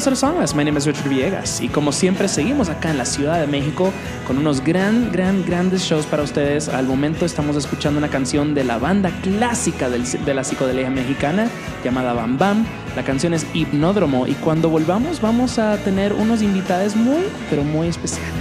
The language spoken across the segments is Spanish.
My name is Richard Villegas. Y como siempre, seguimos acá en la Ciudad de México con unos gran, gran, grandes shows para ustedes. Al momento estamos escuchando una canción de la banda clásica de la psicodelia mexicana llamada Bam Bam. La canción es Hipnódromo. Y cuando volvamos, vamos a tener unos invitados muy, pero muy especiales.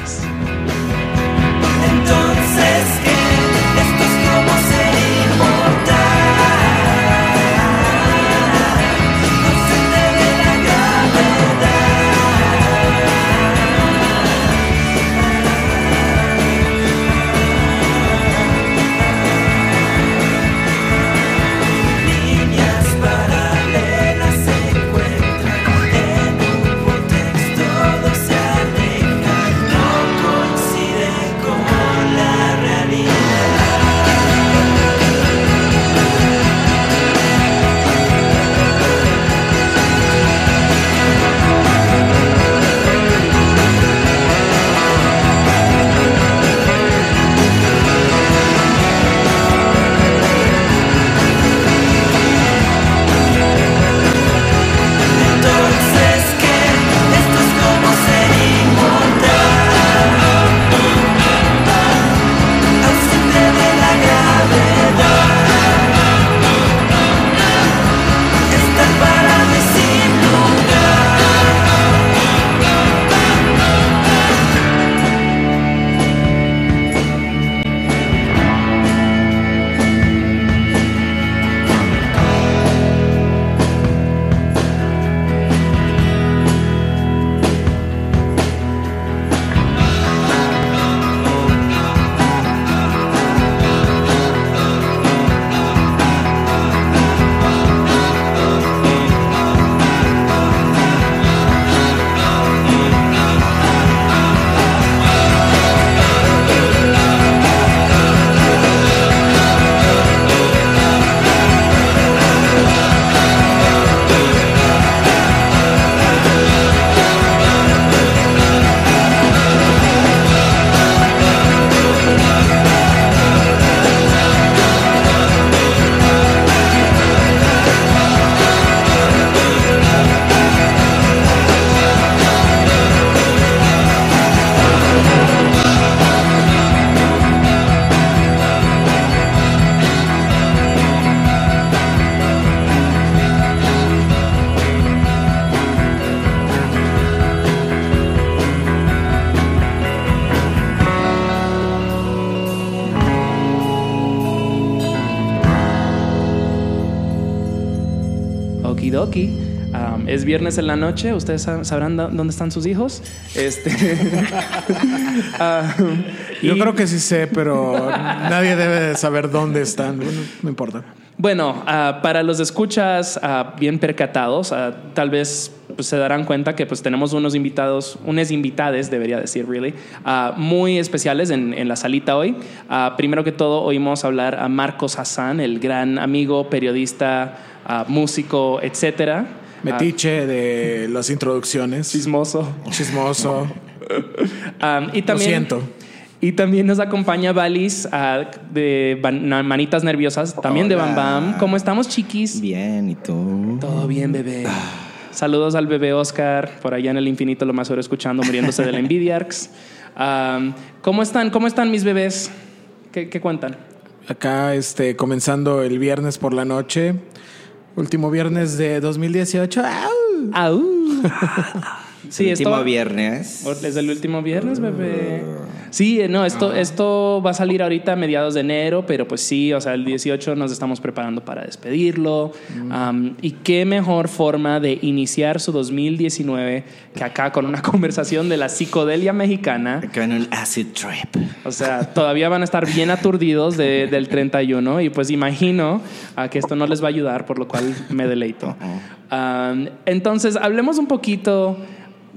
Es viernes en la noche, ustedes sab- sabrán dó- dónde están sus hijos. Este, um, Yo y- creo que sí sé, pero nadie debe de saber dónde están. Bueno, no importa. Bueno, ah, para los escuchas ah, bien percatados, ah, tal vez pues, se darán cuenta que pues tenemos unos invitados, unas invitades, debería decir, really, ah, muy especiales en, en la salita hoy. Ah, primero que todo, oímos hablar a Marcos Hassan, el gran amigo, periodista, ah, músico, etcétera. Metiche de las introducciones. Chismoso. Chismoso. Y también, siento. Y también nos acompaña Valis ah, de Ban- Manitas Nerviosas, también de Bam. Bam. ¿Cómo estamos, chiquis? Bien, ¿y tú? Todo bien, bebé. Saludos al bebé Oscar, por allá en el infinito, lo más seguro escuchando, muriéndose de la envidiarx. Am, ¿Cómo están? ¿Cómo están mis bebés? ¿Qué, qué cuentan? Acá, este, comenzando el viernes por la noche. Último viernes de 2018. ¡Au! ¡Au! Sí, Último esto viernes. es el último viernes, bebé. Sí, eh, no, esto, esto va a salir ahorita a mediados de enero, pero pues sí, o sea, el 18 nos estamos preparando para despedirlo. Am, y qué mejor forma de iniciar su 2019 que acá con una conversación de la psicodelia mexicana. En un acid trip. O sea, todavía van a estar bien aturdidos de- del 31 y pues imagino a que esto no les va a ayudar, por lo cual me deleito. Um, entonces, hablemos un poquito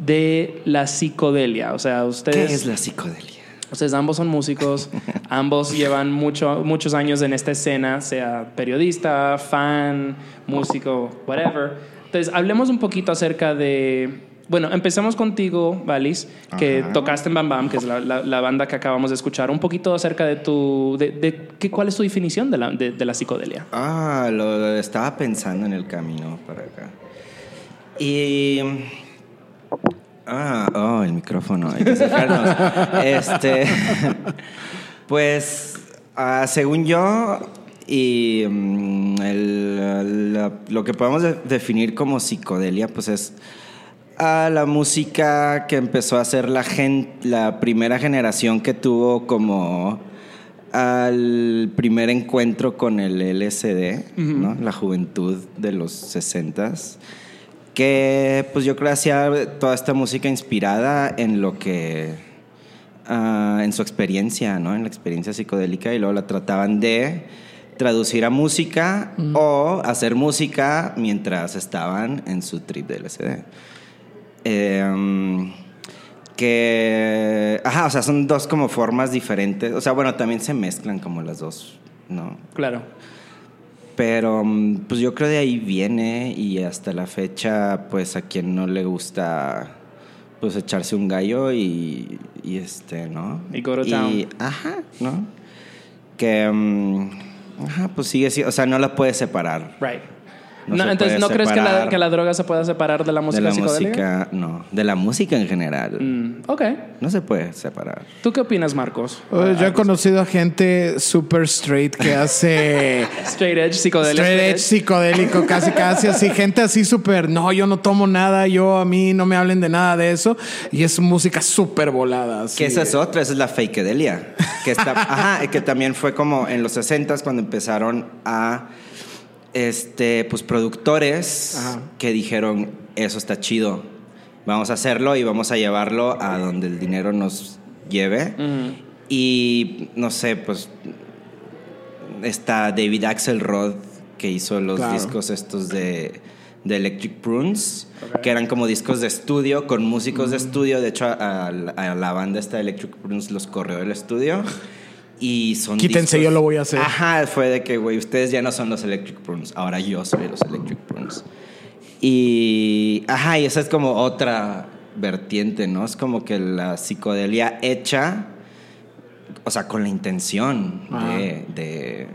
de la psicodelia. O sea, ¿Qué ustedes, es la psicodelia? ustedes ambos son músicos, ambos llevan mucho, muchos años en esta escena, sea periodista, fan, músico, whatever. Entonces, hablemos un poquito acerca de... Bueno, empecemos contigo, Valis, que Ajá. tocaste en Bam Bam, que es la, la- la banda que acabamos de escuchar. Un poquito acerca de tu... De, de qué, ¿Cuál es tu definición de la, de, la psicodelia? Ah, lo, lo estaba pensando en el camino para acá. Y Ah, oh, el micrófono. Hay que acercarnos. este, pues, ah, según yo, y mm, el- la- lo que podemos de- definir como psicodelia, pues es a la música que empezó a hacer la gen- la primera generación que tuvo como al primer encuentro con el LSD, ¿no? La juventud de los 60s que pues yo creo que hacía toda esta música inspirada en lo que ah, en su experiencia, ¿no? En la experiencia psicodélica y luego la trataban de traducir a música o hacer música mientras estaban en su trip de LSD. Em, que, ajá, o sea, son dos como formas diferentes. O sea, bueno, también se mezclan como las dos, ¿no? Claro. Pero mm, pues yo creo de ahí viene y hasta la fecha pues a quien no le gusta pues echarse un gallo y, y este, ¿no? Y go to town. ajá, ¿no? Que mm, ajá, pues sigue siendo, o sea, no la puedes separar. Right. No No, se entonces, puede ¿no crees que la, separar que la droga se pueda separar de la música de la psicodélica? música, no, de la música en general. Mm, ok. No se puede separar. ¿Tú qué opinas, Marcos? Oye, yo he conocido a gente super straight que hace Straight edge, psicodelia. straight edge psicodélico, casi casi así. Gente así súper, no, yo no tomo nada, yo a mí no me hablen de nada de eso. Y es música súper volada. así. Que esa es otra, esa es la fakedelia. Que, está, ajá, que también fue como en los 60s cuando empezaron a este, pues productores Ajá. que dijeron, eso está chido, vamos a hacerlo y vamos a llevarlo a donde el dinero nos lleve. Y no sé, pues está David Axelrod que hizo los Claro. discos estos de, de Electric Prunes, que eran como discos de estudio con músicos de estudio. De hecho, a, a la banda esta de Electric Prunes los corrió del estudio. Y son Quítense, discos- yo lo voy a hacer. Ajá, fue de que, güey, ustedes ya no son los Electric Prunes, ahora yo soy los Electric Prunes. Y, ajá, y esa es como otra vertiente, ¿no? Es como que la psicodelia hecha, o sea, con la intención de,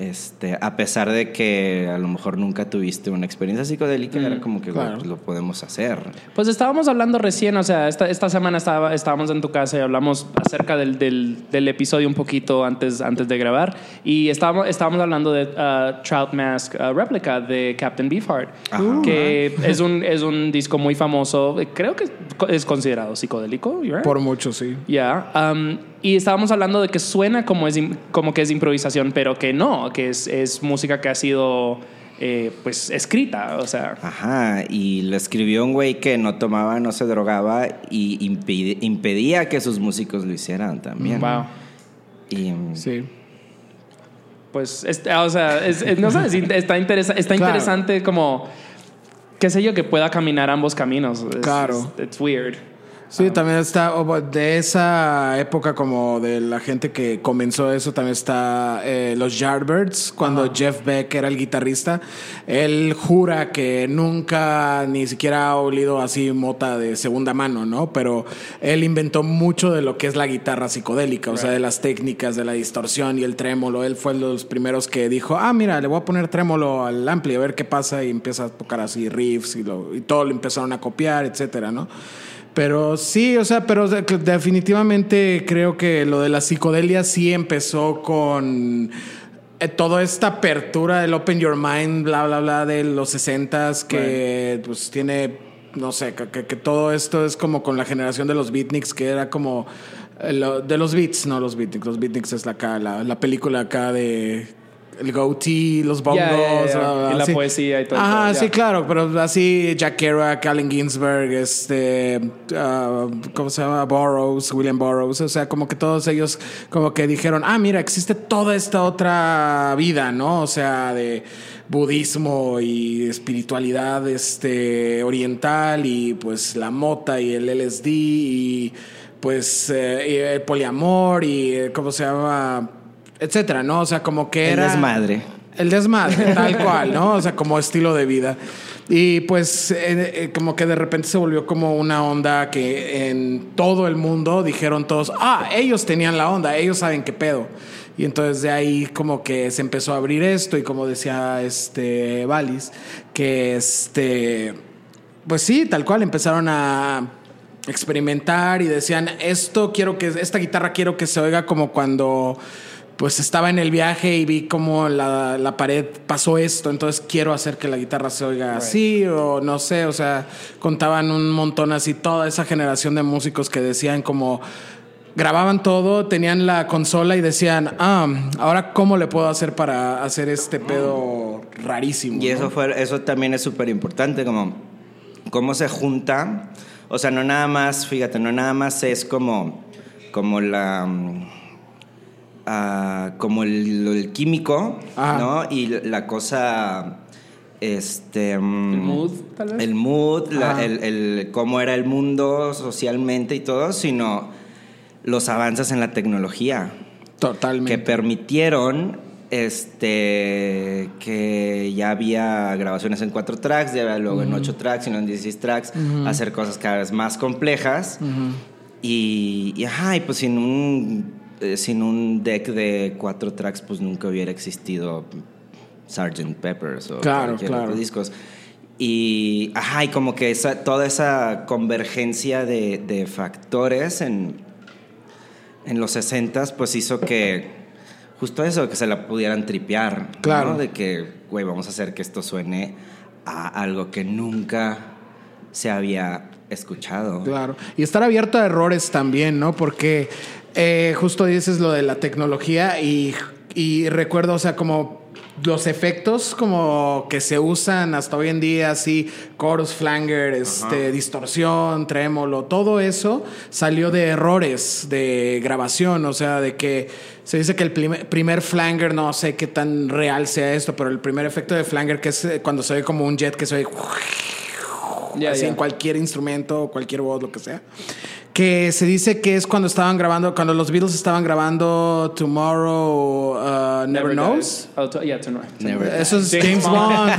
este, a pesar de que a lo mejor nunca tuviste una experiencia psicodélica, era como que, claro. pues lo podemos hacer. Pues estábamos hablando recién, o sea, esta, esta semana estaba, estábamos en tu casa y hablamos acerca del, del, del episodio un poquito antes, antes de grabar. Y estábamos, estábamos hablando de uh, Trout Mask uh, Replica de Captain Beefheart, Ajá. que es un, es un disco muy famoso. Creo que es considerado psicodélico, right? Por mucho, sí. Ya, um, y estábamos hablando de que suena como, es, im- como que es improvisación, pero que no, que es, es música que ha sido eh, pues escrita, o sea. Ajá, y lo escribió un güey que no tomaba, no se drogaba y impide- impedía que sus músicos lo hicieran también. Wow. Y, Sí. Pues, este, o sea, es- es- no sé, es in- está, interesa- está Claro. interesante como, qué sé yo, que pueda caminar ambos caminos. Claro. It's weird. Sí, también está de esa época como de la gente que comenzó eso, también está eh, los Yardbirds, cuando Jeff Beck era el guitarrista, él jura que nunca ni siquiera ha olido así mota de segunda mano, ¿no? Pero él inventó mucho de lo que es la guitarra psicodélica, o sea, de las técnicas de la distorsión y el trémolo. Él fue de los primeros que dijo, ah, mira, le voy a poner trémolo al ampli a ver qué pasa y empieza a tocar así riffs y, lo, y todo lo empezaron a copiar, etcétera, ¿no? Pero sí, o sea, pero de- definitivamente creo que lo de la psicodelia sí empezó con eh, toda esta apertura del Open Your Mind, bla, bla, bla, de los 60s, que pues tiene, no sé, que, todo esto es como con la generación de los beatniks, que era como eh, lo- de los beats, no los beatniks, los beatniks es la, acá, la, la película acá de el goatee, los bongos, bla, bla, Y la sí. poesía y todo, Ajá, todo, ya. sí, claro, pero así Jack Kerouac, Allen Ginsberg, este, ah, ¿cómo se llama? Burroughs, William Burroughs, o sea, como que todos ellos como que dijeron, ah, mira, existe toda esta otra vida, ¿no? O sea, de budismo y espiritualidad este, oriental y pues la mota y el LSD y pues eh, el poliamor y eh, ¿cómo se llama? Etcétera, ¿no? O sea, como que El era... desmadre. El desmadre, tal cual, ¿no? O sea, como estilo de vida. Y pues eh, eh, como que de repente se volvió como una onda que en todo el mundo dijeron todos, ah, ellos tenían la onda, ellos saben qué pedo. Y entonces de ahí como que se empezó a abrir esto y como decía este Valis, que este pues sí, tal cual, empezaron a experimentar y decían, esto quiero que, esta guitarra quiero que se oiga como cuando pues estaba en el viaje y vi como la, la pared pasó esto, entonces quiero hacer que la guitarra se oiga así o no sé, o sea, contaban un montón así, toda esa generación de músicos que decían como grababan todo, tenían la consola y decían, ah, ahora cómo le puedo hacer para hacer este pedo rarísimo. Y ¿no? eso fue, eso también es súper importante, como cómo se junta. O sea, no nada más, fíjate, no nada más es como, como la como el, el químico, Ajá. ¿no? Y la cosa este mm, El mood, tal vez. el mood, la- el, el- cómo era el mundo socialmente y todo, sino los avances en la tecnología Totalmente. que permitieron este que ya había grabaciones en cuatro tracks, ya había luego en ocho tracks, sino en 16 tracks, hacer cosas cada vez más complejas. y, y, ajá, y pues sin un eh, sin un deck de cuatro tracks, pues nunca hubiera existido Sgt. Peppers o Claro, cualquier claro. otro discos. Y, ajá, y como que esa, toda esa convergencia de, de factores en, en los 60 pues hizo que justo eso, que se la pudieran tripear. ¿no? Claro. De que, güey, vamos a hacer que esto suene a algo que nunca se había escuchado. Claro. Y estar abierto a errores también, ¿no? Porque eh, justo dices lo de la tecnología y, y recuerdo, o sea, como los efectos como que se usan hasta hoy en día, así, chorus, flanger, este, distorsión, trémolo, todo eso salió de errores de grabación, o sea, de que se dice que el primer, primer flanger, no sé qué tan real sea esto, pero el primer efecto de flanger que es eh, cuando se ve como un jet que se Ya, así en cualquier instrumento, cualquier voz, lo que sea. Que se dice que es cuando estaban grabando, cuando los Beatles estaban grabando Tomorrow uh, Never, Knows. Dies. Oh, to- yeah, Tomorrow. Never Eso es James James Bond.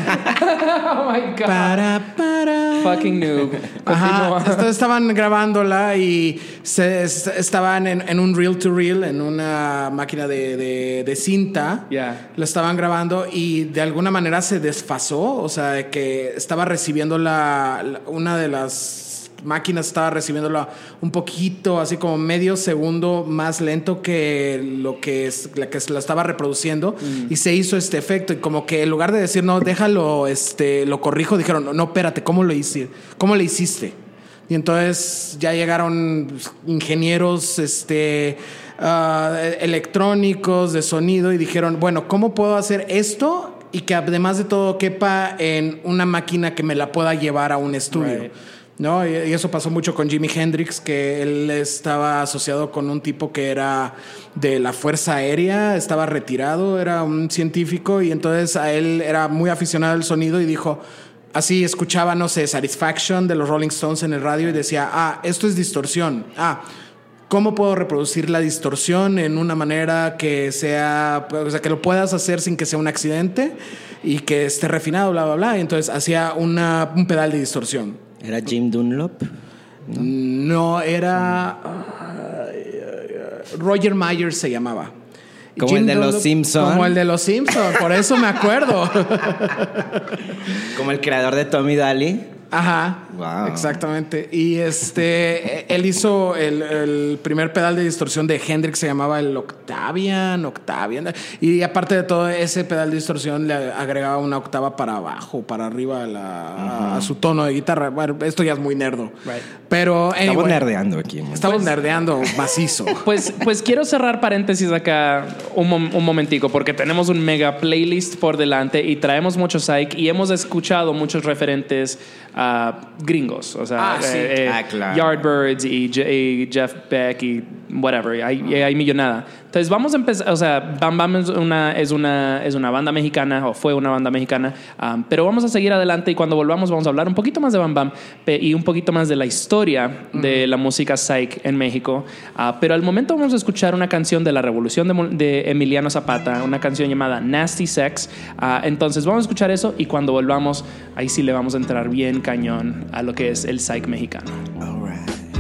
Oh my God. para, para. Fucking noob. Ajá, entonces estaban grabándola y se, est- estaban en, en un reel to reel, en una máquina de, de- de cinta. Ya. Lo estaban grabando y de alguna manera se desfasó, o sea, de que estaba recibiendo la, la- una de las máquinas estaba recibiéndola un poquito, así como medio segundo más lento que lo que es la que la estaba reproduciendo y se hizo este efecto y como que en lugar de decir no déjalo, este, lo corrijo, dijeron no, no espérate, ¿cómo lo hice? ¿Cómo le hiciste? Y entonces ya llegaron ingenieros este, ah, electrónicos de sonido y dijeron, bueno, ¿cómo puedo hacer esto? Y que además de todo quepa en una máquina que me la pueda llevar a un estudio. Right. ¿No? Y, eso pasó mucho con Jimi Hendrix, que él estaba asociado con un tipo que era de la Fuerza Aérea, estaba retirado, era un científico y entonces a él era muy aficionado al sonido y dijo, así escuchaba, no sé, Satisfaction de los Rolling Stones en el radio y decía, ah, esto es distorsión. Ah, ¿Cómo puedo reproducir la distorsión en una manera que sea, o sea, que lo puedas hacer sin que sea un accidente y que esté refinado, bla, bla, bla? Y entonces hacía un pedal de distorsión. ¿Era Jim Dunlop? No, era. ay, Roger Myers se llamaba. Como el de los Simpson. Como el de los Simpson, por eso me acuerdo. Como el creador de Tommy Daly. Ajá. Wow. Exactamente. Y este, él hizo el, el primer pedal de distorsión de Hendrix, se llamaba el Octavian, Octavian. Y aparte de todo, ese pedal de distorsión le agregaba una octava para abajo, para arriba a, la- a su tono de guitarra. Bueno, esto ya es muy nerdo. Right. Pero, Estamos nerdeando aquí. ¿no? Estamos nerdeando macizo. Pues, pues quiero cerrar paréntesis acá un, mom- un momentico, porque tenemos un mega playlist por delante y traemos mucho psych y hemos escuchado muchos referentes ah, gringos, o sea, Ah, sí. eh, eh, Ah, claro. Yardbirds y, Je- y Jeff Beck y whatever, y hay, y hay millonada. Entonces vamos a empezar, o sea, Bam Bam es una, es una, es una banda mexicana, o fue una banda mexicana, ah, pero vamos a seguir adelante y cuando volvamos vamos a hablar un poquito más de Bam Bam y un poquito más de la historia de la música psych en México. Ah, pero al momento vamos a escuchar una canción de la revolución de, de Emiliano Zapata, una canción llamada Nasty Sex. Ah, entonces vamos a escuchar eso y cuando volvamos, ahí sí le vamos a entrar bien cañón a lo que es el psych mexicano. All right.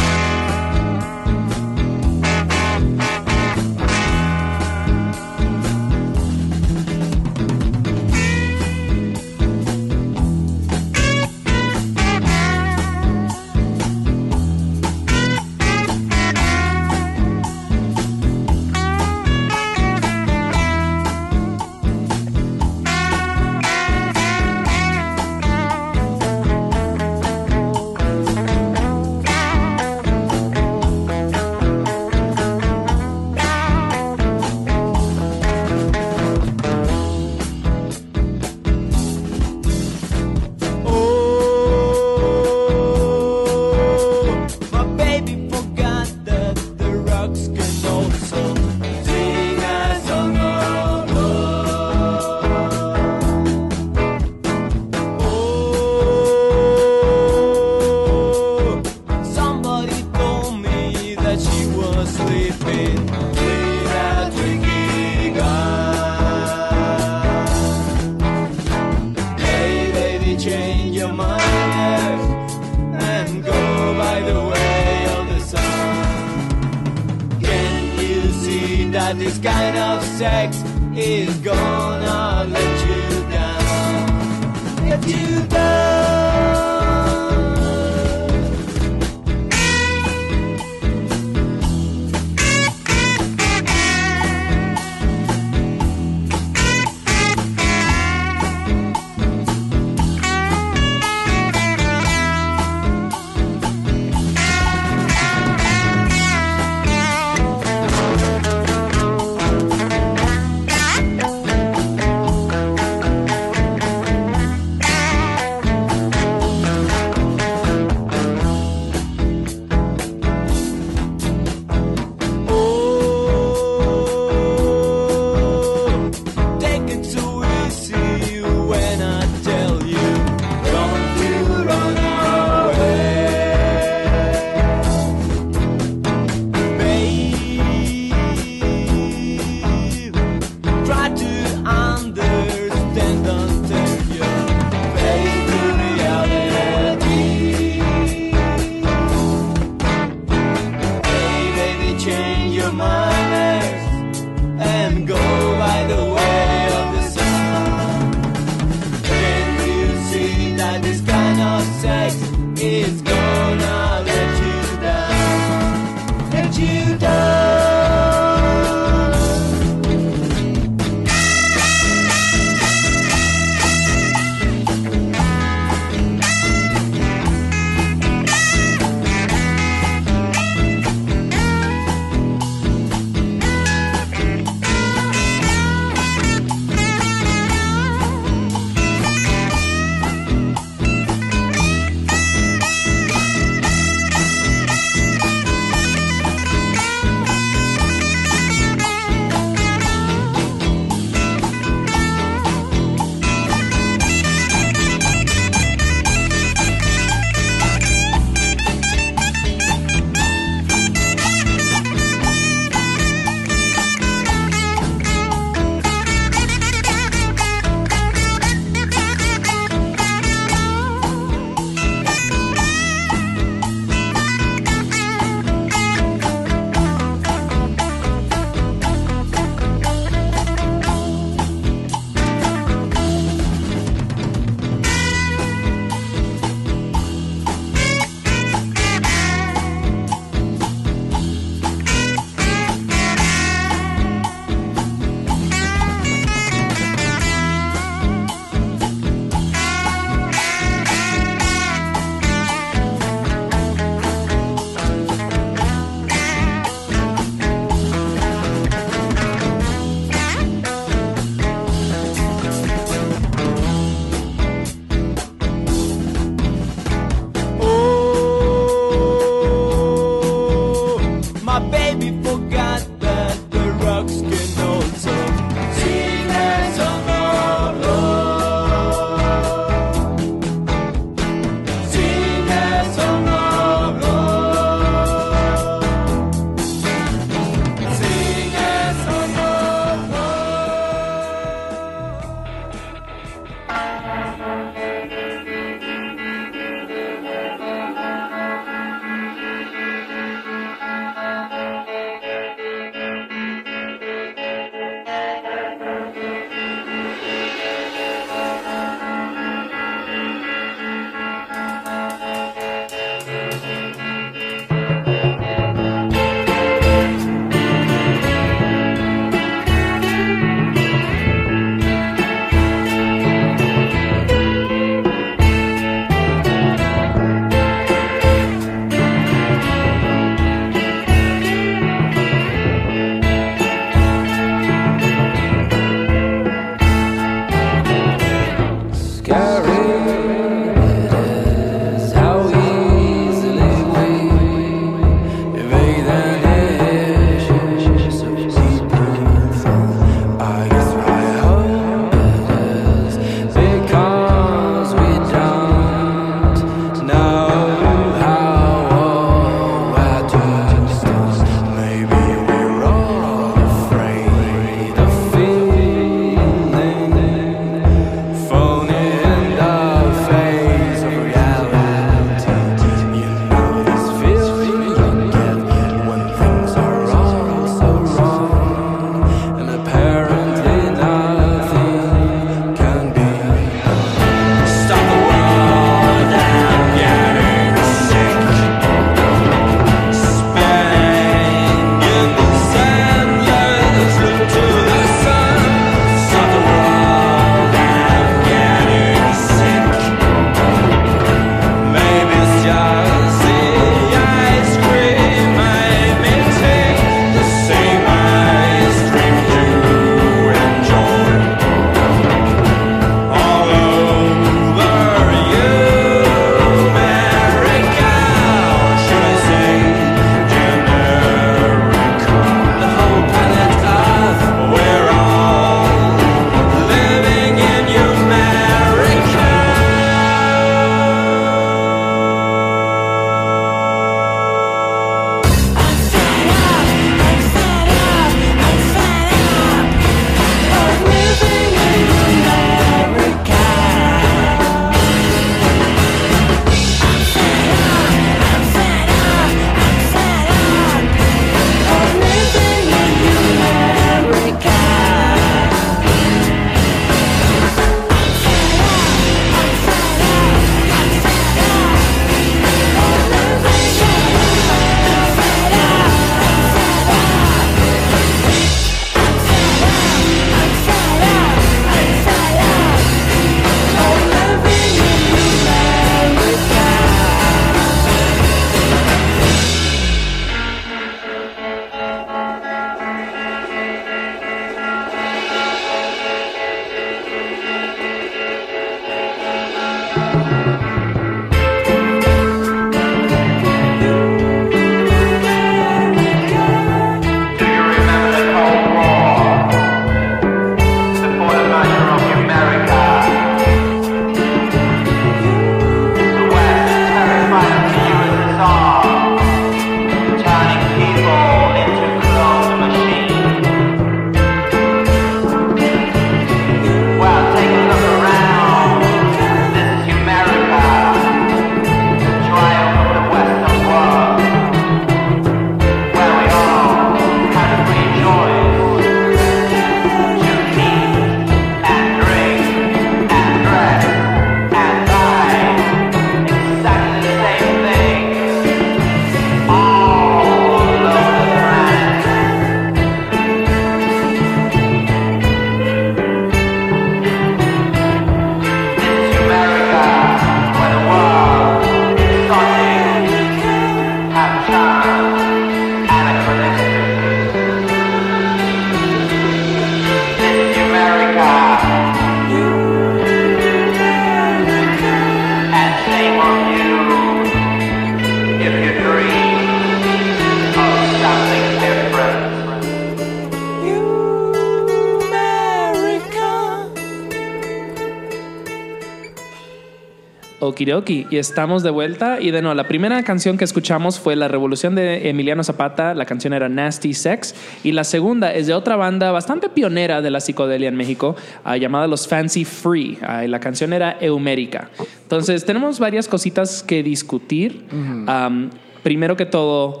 Okidoki, y estamos de vuelta. Y de nuevo, la primera canción que escuchamos fue La Revolución de Emiliano Zapata, la canción era Nasty Sex. Y la segunda es de otra banda bastante pionera de la psicodelia en México, ah, llamada Los Fancy Free. Ah, y la canción era Eumérica. Entonces, tenemos varias cositas que discutir. Am, primero que todo,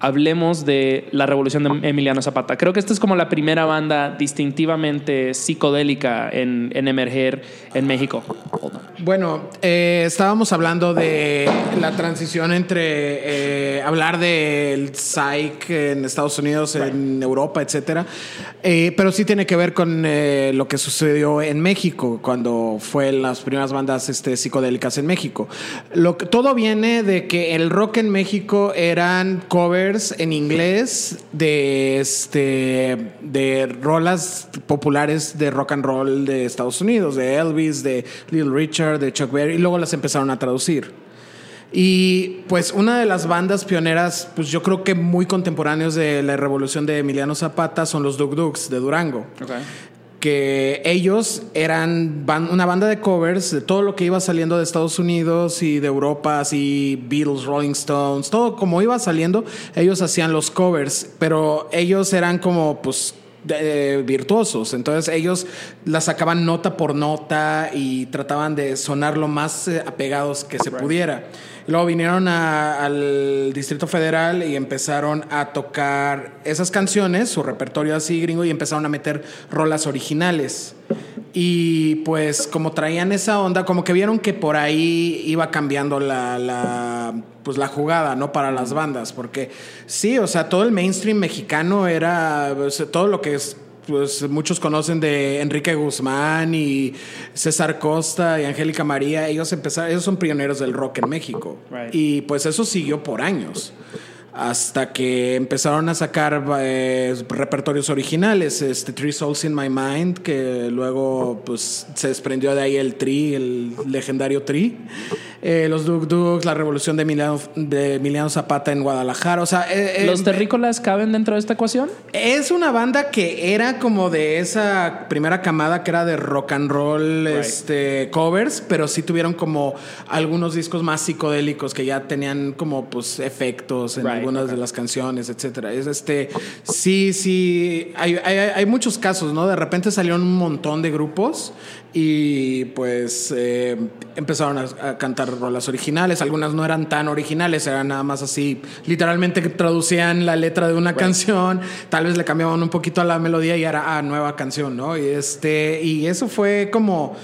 hablemos de la revolución de Emiliano Zapata. Creo que esta es como la primera banda distintivamente psicodélica en, en emerger en México. Bueno, eh, estábamos hablando de la transición entre eh, hablar del psych en Estados Unidos, en Europa, etcétera, Eh, pero sí tiene que ver con eh, lo que sucedió en México cuando fue las primeras bandas este, psicodélicas en México. Lo que, todo viene de que el rock en México eran covers en inglés de este de rolas populares de rock and roll de Estados Unidos, de Elvis, de Little Richard, de Chuck Berry, y luego las empezaron a traducir. Y pues una de las bandas pioneras, pues yo creo que muy contemporáneos de la revolución de Emiliano Zapata son los Duk Duks de Durango. Que ellos eran ban- una banda de covers de todo lo que iba saliendo de Estados Unidos y de Europa, así Beatles, Rolling Stones, todo como iba saliendo, ellos hacían los covers, pero ellos eran como pues de- virtuosos. Entonces ellos la sacaban nota por nota y trataban de sonar lo más eh, apegados que se pudiera. Luego vinieron al Distrito Federal y empezaron a tocar esas canciones, su repertorio así gringo, y empezaron a meter rolas originales. Y pues como traían esa onda, como que vieron que por ahí iba cambiando la, pues la jugada, ¿no? Para las bandas, porque sí, o sea, todo el mainstream mexicano era, todo lo que es, pues muchos conocen de Enrique Guzmán y César Costa y Angélica María, ellos empezaron, ellos son pioneros del rock en México. Right. Y pues eso siguió por años. Hasta que empezaron a sacar eh, repertorios originales, este Three Souls in My Mind, que luego pues se desprendió de ahí el Tri, el legendario Tri. Eh, los Duk Duks, la revolución de Emiliano, de Emiliano Zapata en Guadalajara. O sea, eh, ¿Los terrícolas caben dentro de esta ecuación? es una banda que era como de esa primera camada que era de rock and roll Right. este, covers, pero sí tuvieron como algunos discos más psicodélicos que ya tenían como pues efectos en Right, algunas de las canciones, etcétera. Es este, sí, sí, hay, hay, hay muchos casos, ¿no? De repente salieron un montón de grupos y pues eh, empezaron a, a cantar rolas originales. Algunas no eran tan originales, eran nada más así, literalmente traducían la letra de una canción, tal vez le cambiaban un poquito a la melodía y era ah, nueva canción, ¿no? Y este, y eso fue como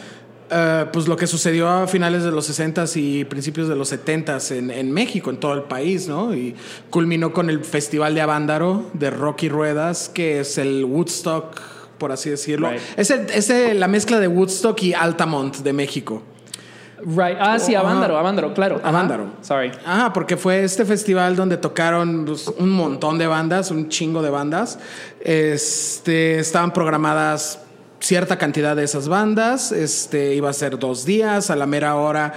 eh, pues lo que sucedió a finales de los 60s y principios de los 70s en, en México, en todo el país, ¿no? Y culminó con el Festival de Avándaro de Rock y Ruedas, que es el Woodstock, por así decirlo. Right. Es, el- es el- la mezcla de Woodstock y Altamont de México. Right. Ah, sí, Oh, Avándaro. Avándaro, claro. Ajá. Avándaro. Sorry. Ah, porque fue este festival donde tocaron pues, un montón de bandas, un chingo de bandas. Este, estaban programadas cierta cantidad de esas bandas. Este, iba a ser dos días a la mera hora.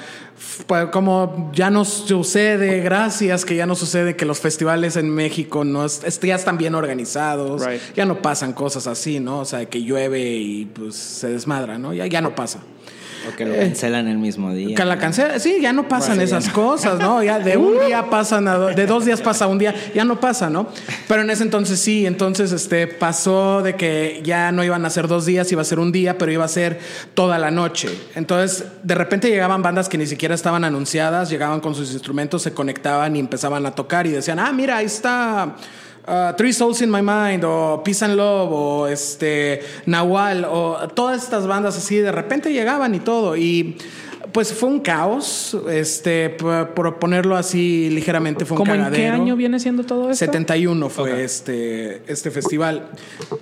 Pues, como ya no sucede, gracias que ya no sucede que los festivales en México no es- ya están bien organizados, Right. ya no pasan cosas así, ¿no? O sea, que llueve y pues se desmadra, ¿no? Ya, ya no pasa. O que lo cancelan el mismo día. Que la cancela, sí, ya no pasan esas no. cosas, ¿no? Ya de un día pasan a do- de dos días pasa un día, ya no pasa, ¿no? Pero en ese entonces sí, entonces este pasó de que ya no iban a ser dos días, iba a ser un día, pero iba a ser toda la noche. Entonces, de repente llegaban bandas que ni siquiera estaban anunciadas, llegaban con sus instrumentos, se conectaban y empezaban a tocar y decían, ah, mira, ahí está. Uh, Three Souls in My Mind o Peace and Love o este Nahual o todas estas bandas así de repente llegaban y todo y pues fue un caos este por ponerlo así ligeramente fue un ¿Cómo en qué cagadero. año viene siendo todo esto? 71 fue este, este festival.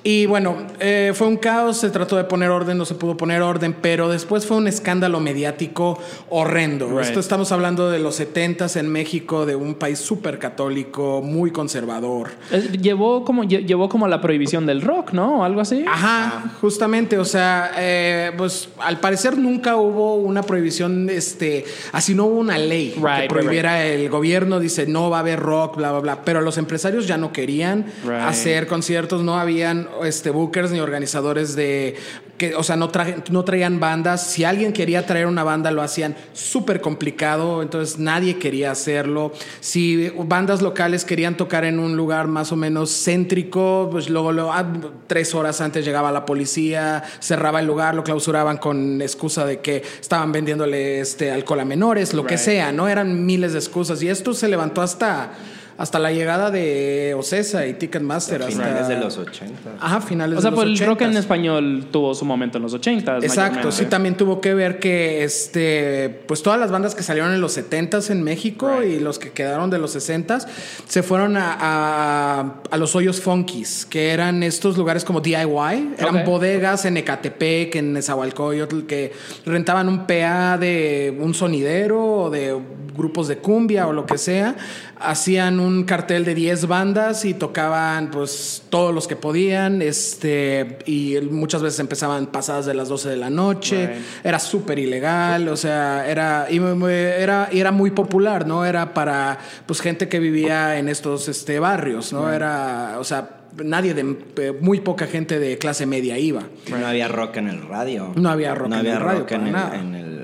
Y bueno, eh, fue un caos, se trató de poner orden, no se pudo poner orden, pero después fue un escándalo mediático horrendo. Right. Esto estamos hablando de los 70s en México, de un país súper católico, muy conservador. Es- Llevó como, lle- llevó como la prohibición del rock, ¿no? O algo así. Ajá, justamente, o sea, eh, pues al parecer nunca hubo una prohibición, este, así no hubo una ley Right, que right, prohibiera el gobierno, dice no va a haber rock, bla, bla, bla, pero los empresarios ya no querían hacer conciertos, no habían este, bookers ni organizadores de que, o sea, no, traje- no traían bandas. Si alguien quería traer una banda, lo hacían súper complicado, entonces nadie quería hacerlo. Si bandas locales querían tocar en un lugar más o menos céntrico, pues luego, lo- ah, tres horas antes llegaba la policía, cerraba el lugar, lo clausuraban con excusa de que estaban vendiéndole este, alcohol a menores, lo que sea, ¿no? Eran miles de excusas. Y esto se levantó hasta, hasta la llegada de Ocesa y Ticketmaster. Finales de los 80. Ajá, finales O sea, de los pues el rock en 80s. español tuvo su momento en los 80. Exacto, sí, también tuvo que ver que este, pues todas las bandas que salieron en los 70s en México Right. y los que quedaron de los 60s se fueron a, a- a los hoyos funkies, que eran estos lugares como DIY, eran bodegas en Ecatepec, en Nezahualcóyotl, que rentaban un PA de un sonidero o de grupos de cumbia o lo que sea, hacían un cartel de 10 bandas y tocaban pues todos los que podían, este, y muchas veces empezaban pasadas de las 12 de la noche, Right. era súper ilegal, o sea, era, y era, y era muy popular, ¿no? Era para pues gente que vivía en estos este, barrios, ¿no? Era, o sea, nadie de, eh, muy poca gente de clase media iba. No había rock en el radio. No había rock No en había el radio, rock en para el, nada. en el-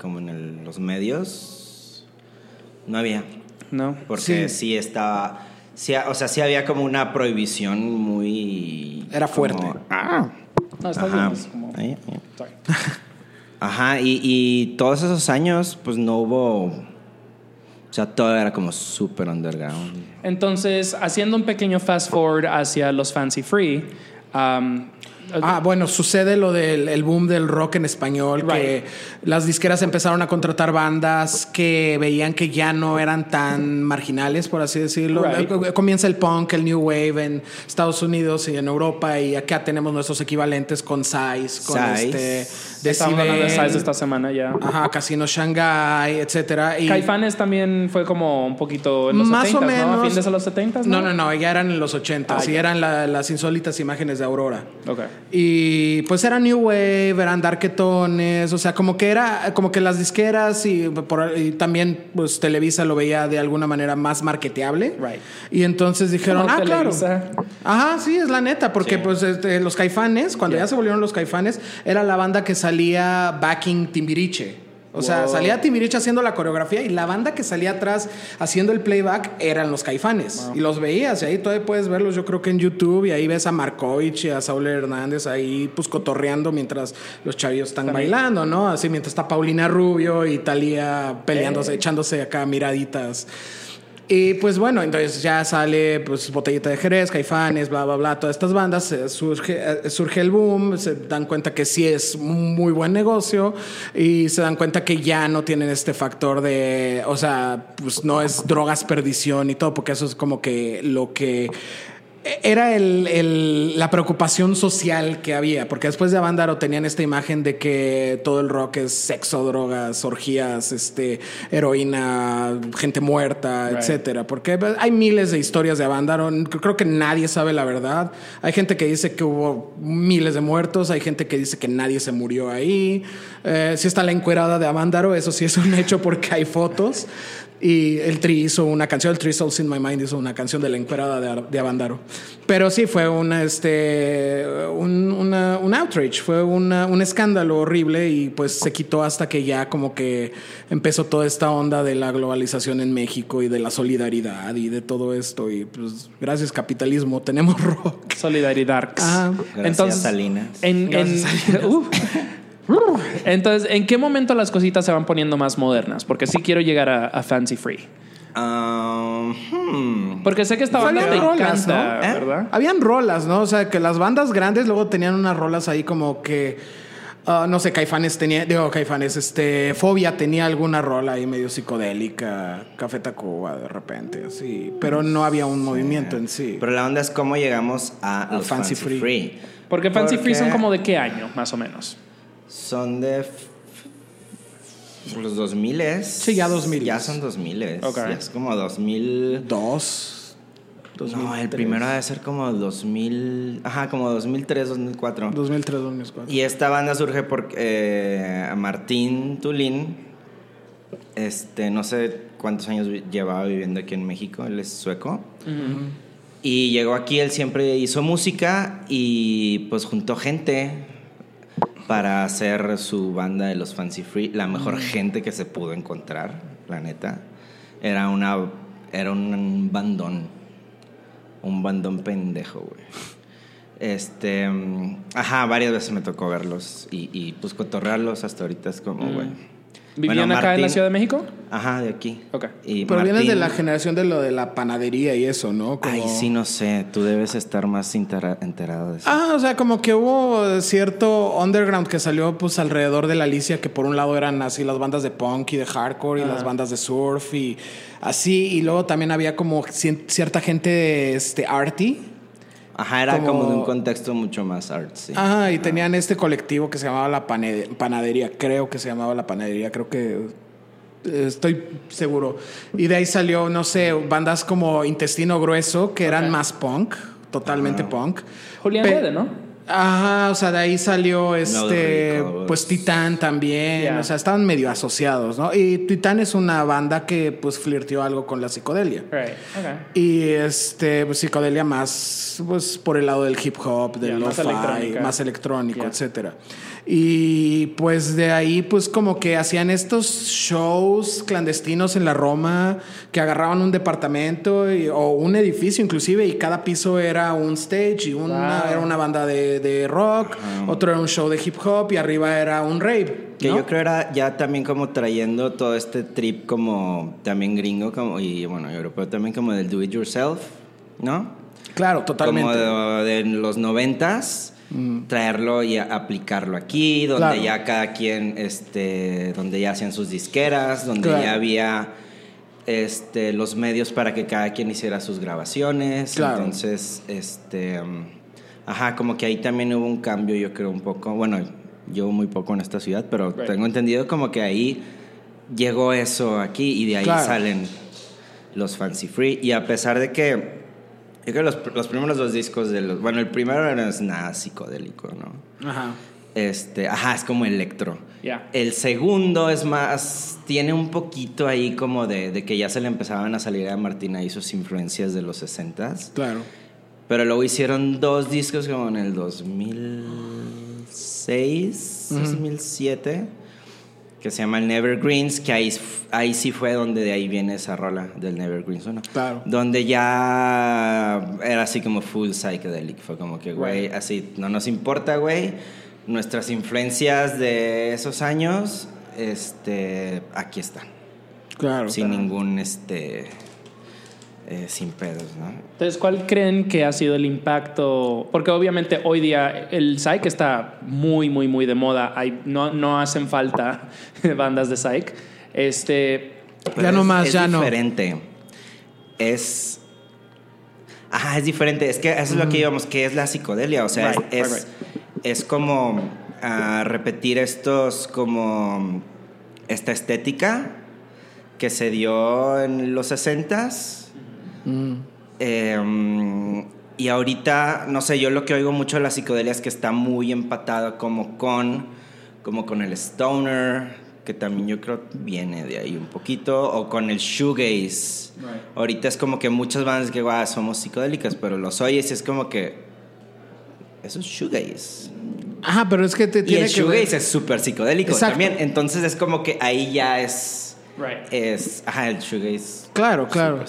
como en el- los medios. No había. No. Porque sí, estaba. sí, o sea, sí había como una prohibición muy. Era fuerte. como- ah, No, está Ajá. bien. es como- Ahí, ahí. Sorry. Ajá, y, y todos esos años, pues no hubo. O sea, todo era como súper underground. Entonces, haciendo un pequeño fast forward hacia los Fancy Free, um, Ah, bueno, sucede lo del el boom del rock en español, que las disqueras empezaron a contratar bandas que veían que ya no eran tan marginales, por así decirlo. Right. Eh, Comienza el punk, el new wave en Estados Unidos y en Europa, y acá tenemos nuestros equivalentes con Size, con Size. este estamos hablando de Size esta semana ya. Ajá, Casino Shanghai, etcétera. Y Caifanes también fue como un poquito en los más 70s, o menos. ¿no? A fines de los 70s, No, ¿no? no, no, ya eran en los 80 Ah, y eran la- las insólitas imágenes de Aurora. Ok. Y pues era New Wave, eran darketones, o sea, como que era, como que las disqueras y, por- y también pues Televisa lo veía de alguna manera más marketeable. Right. Y entonces dijeron, ah, claro. Ajá, sí, es la neta, porque Sí. pues este, los caifanes, cuando Yeah. ya se volvieron los caifanes, era la banda que salía backing Timbiriche. O sea, salía Timbiriche haciendo la coreografía y la banda que salía atrás haciendo el playback eran los caifanes. Y los veías y ahí todavía puedes verlos, yo creo que en YouTube y ahí ves a Markovich y a Saúl Hernández ahí pues cotorreando mientras los chavillos están También. bailando, ¿no? Así mientras está Paulina Rubio y Talía peleándose, Eh. echándose acá miraditas. Y pues bueno, entonces ya sale pues Botellita de Jerez, Caifanes, bla, bla, bla, todas estas bandas, eh, surge, eh, surge el boom, se dan cuenta que sí es muy buen negocio y se dan cuenta que ya no tienen este factor de, o sea, pues no es drogas, perdición y todo, porque eso es como que lo que era el- el- la preocupación social que había, porque después de Avándaro tenían esta imagen de que todo el rock es sexo, drogas, orgías, este, heroína, gente muerta, Right. etcétera. Porque hay miles de historias de Avándaro, creo que nadie sabe la verdad. Hay gente que dice que hubo miles de muertos, hay gente que dice que nadie se murió ahí. Eh, sí está la encuerada de Avándaro, eso sí es un hecho porque hay fotos. Y el Tri hizo una canción, el Tri Souls in My Mind hizo una canción de la encuerada de, de Avandaro. Pero sí, fue una, este, un, una- un outrage, fue una- un escándalo horrible y pues se quitó hasta que ya como que empezó toda esta onda de la globalización en México y de la solidaridad y de todo esto. Y pues gracias capitalismo tenemos rock. Solidaridad. Ah, Gracias, Salinas. En, en- Uh. Entonces, ¿en qué momento las cositas se van poniendo más modernas? Porque sí quiero llegar a, a Fancy Free. Um, hmm. Porque sé que esta banda te rolas, encanta, ¿no? ¿Eh? ¿verdad? Habían rolas, ¿no? O sea, que las bandas grandes luego tenían unas rolas ahí como que. ah, no sé, Caifanes tenía, digo Caifanes, este, Fobia tenía alguna rola ahí medio psicodélica, Café Tacuba de repente, así, pero no había un movimiento en sí. Pero la onda es cómo llegamos a, A los Fancy Fancy, Free. Free. Porque Fancy Free son como de qué año, más o menos. Son de los 2000 Sí, ya 2000. Ya son 2000 Ok. Ya es como 2000. Dos. No, el 2003. primero debe ser como 2000. Ajá, como 2003, 2004. 2003, 2004. Y esta banda surge porque eh, Martín Tulín, este, no sé cuántos años llevaba viviendo aquí en México, él es sueco. Y llegó aquí, él siempre hizo música y pues juntó gente. Para hacer su banda de los Fancy Free. La mejor gente que se pudo encontrar, la neta. Era una. Era un bandón. Un bandón pendejo, güey. Este. mm, Ajá, varias veces me tocó verlos y, y pues cotorrearlos hasta ahorita es como, güey. ¿Vivían Bueno, acá en la Ciudad de México? Ajá, de aquí. Ok. Y Pero vienes de la generación de lo de la panadería y eso, ¿no? Como- Ay, sí, no sé. Tú debes estar más enterado de eso. Ah, o sea, como que hubo cierto underground que salió pues alrededor de la Alicia, que por un lado eran así las bandas de punk y de hardcore y las bandas de surf y así, y luego también había como cierta gente este, arty. Ajá, era como, como- de un contexto mucho más artsy. Ajá, y tenían este colectivo que se llamaba la Panadería, creo que se llamaba la Panadería, creo que eh, estoy seguro. Y de ahí salió, no sé, bandas como Intestino Grueso, que eran más punk, totalmente punk. Julián Pe- Guede, ¿no? Ajá, o sea, de ahí salió este, pues Titán también, o sea, estaban medio asociados, ¿no? Y Titán es una banda que pues flirteó algo con la psicodelia. Right. Ok. Y este, pues psicodelia más, pues por el lado del hip hop, del Ya, más lo-fi, electrónica. más electrónico, etcétera. Y pues de ahí, pues como que hacían estos shows clandestinos en la Roma, que agarraban un departamento y- o un edificio inclusive, y cada piso era un stage, y una, Wow. era una banda de, de rock, otro era un show de hip hop, y arriba era un rave. Que ¿no? yo creo era ya también como trayendo todo este trip como también gringo como, y bueno, europeo también como del do it yourself, ¿no? Claro, totalmente. Como de, de los noventas, traerlo y aplicarlo aquí, donde Claro. ya cada quien, este, donde ya hacían sus disqueras, donde Claro. ya había este, los medios para que cada quien hiciera sus grabaciones. Claro. Entonces, este, mm, ajá, como que ahí también hubo un cambio, yo creo un poco, bueno, yo muy poco en esta ciudad, pero Right. tengo entendido como que ahí llegó eso aquí y de ahí Claro. salen los Fancy Free. Y a pesar de que yo creo que los, los primeros dos discos de los. Bueno, el primero no es nada psicodélico, ¿no? Ajá. Este, ajá, es como electro. Ya. El segundo es más. Tiene un poquito ahí como de, de que ya se le empezaban a salir a Martín ahí sus influencias de los 60s. Claro. Pero luego hicieron dos discos como en el 2006, 2007, que se llaman Nevergreens, que ahí, ahí sí fue donde de ahí viene esa rola del Nevergreens 1. Claro. Donde ya era así como full psychedelic. Fue como que, güey, así, no nos importa, güey. Nuestras influencias de esos años, este, aquí están. Claro. sin claro. ningún, este, eh, sin pedos, ¿no? Entonces, ¿cuál creen que ha sido el impacto? Porque obviamente hoy día el psych está muy, muy, muy de moda. Hay, no, no hacen falta bandas de psych. Este, Ya no más, es ya no. diferente. Es. Ajá, es diferente. Es que eso es lo que íbamos, que es la psicodelia. O sea, Right, es, right, es, es como ah, repetir estos, como esta estética que se dio en los 60s. Eh, y ahorita, no sé, yo lo que oigo mucho de la psicodelia es que está muy empatada como con, como con el stoner, que también yo creo viene de ahí un poquito, o con el shoegaze. Ahorita es como que muchas bandas que "Guau, somos psicodélicas, pero los oyes y es como que eso es shoegaze. Ajá, pero es que te Y tiene el que ver- shoegaze es súper psicodélico Exacto. también, entonces es como que ahí ya es Right. es ajá, el shoegaze. Claro, claro.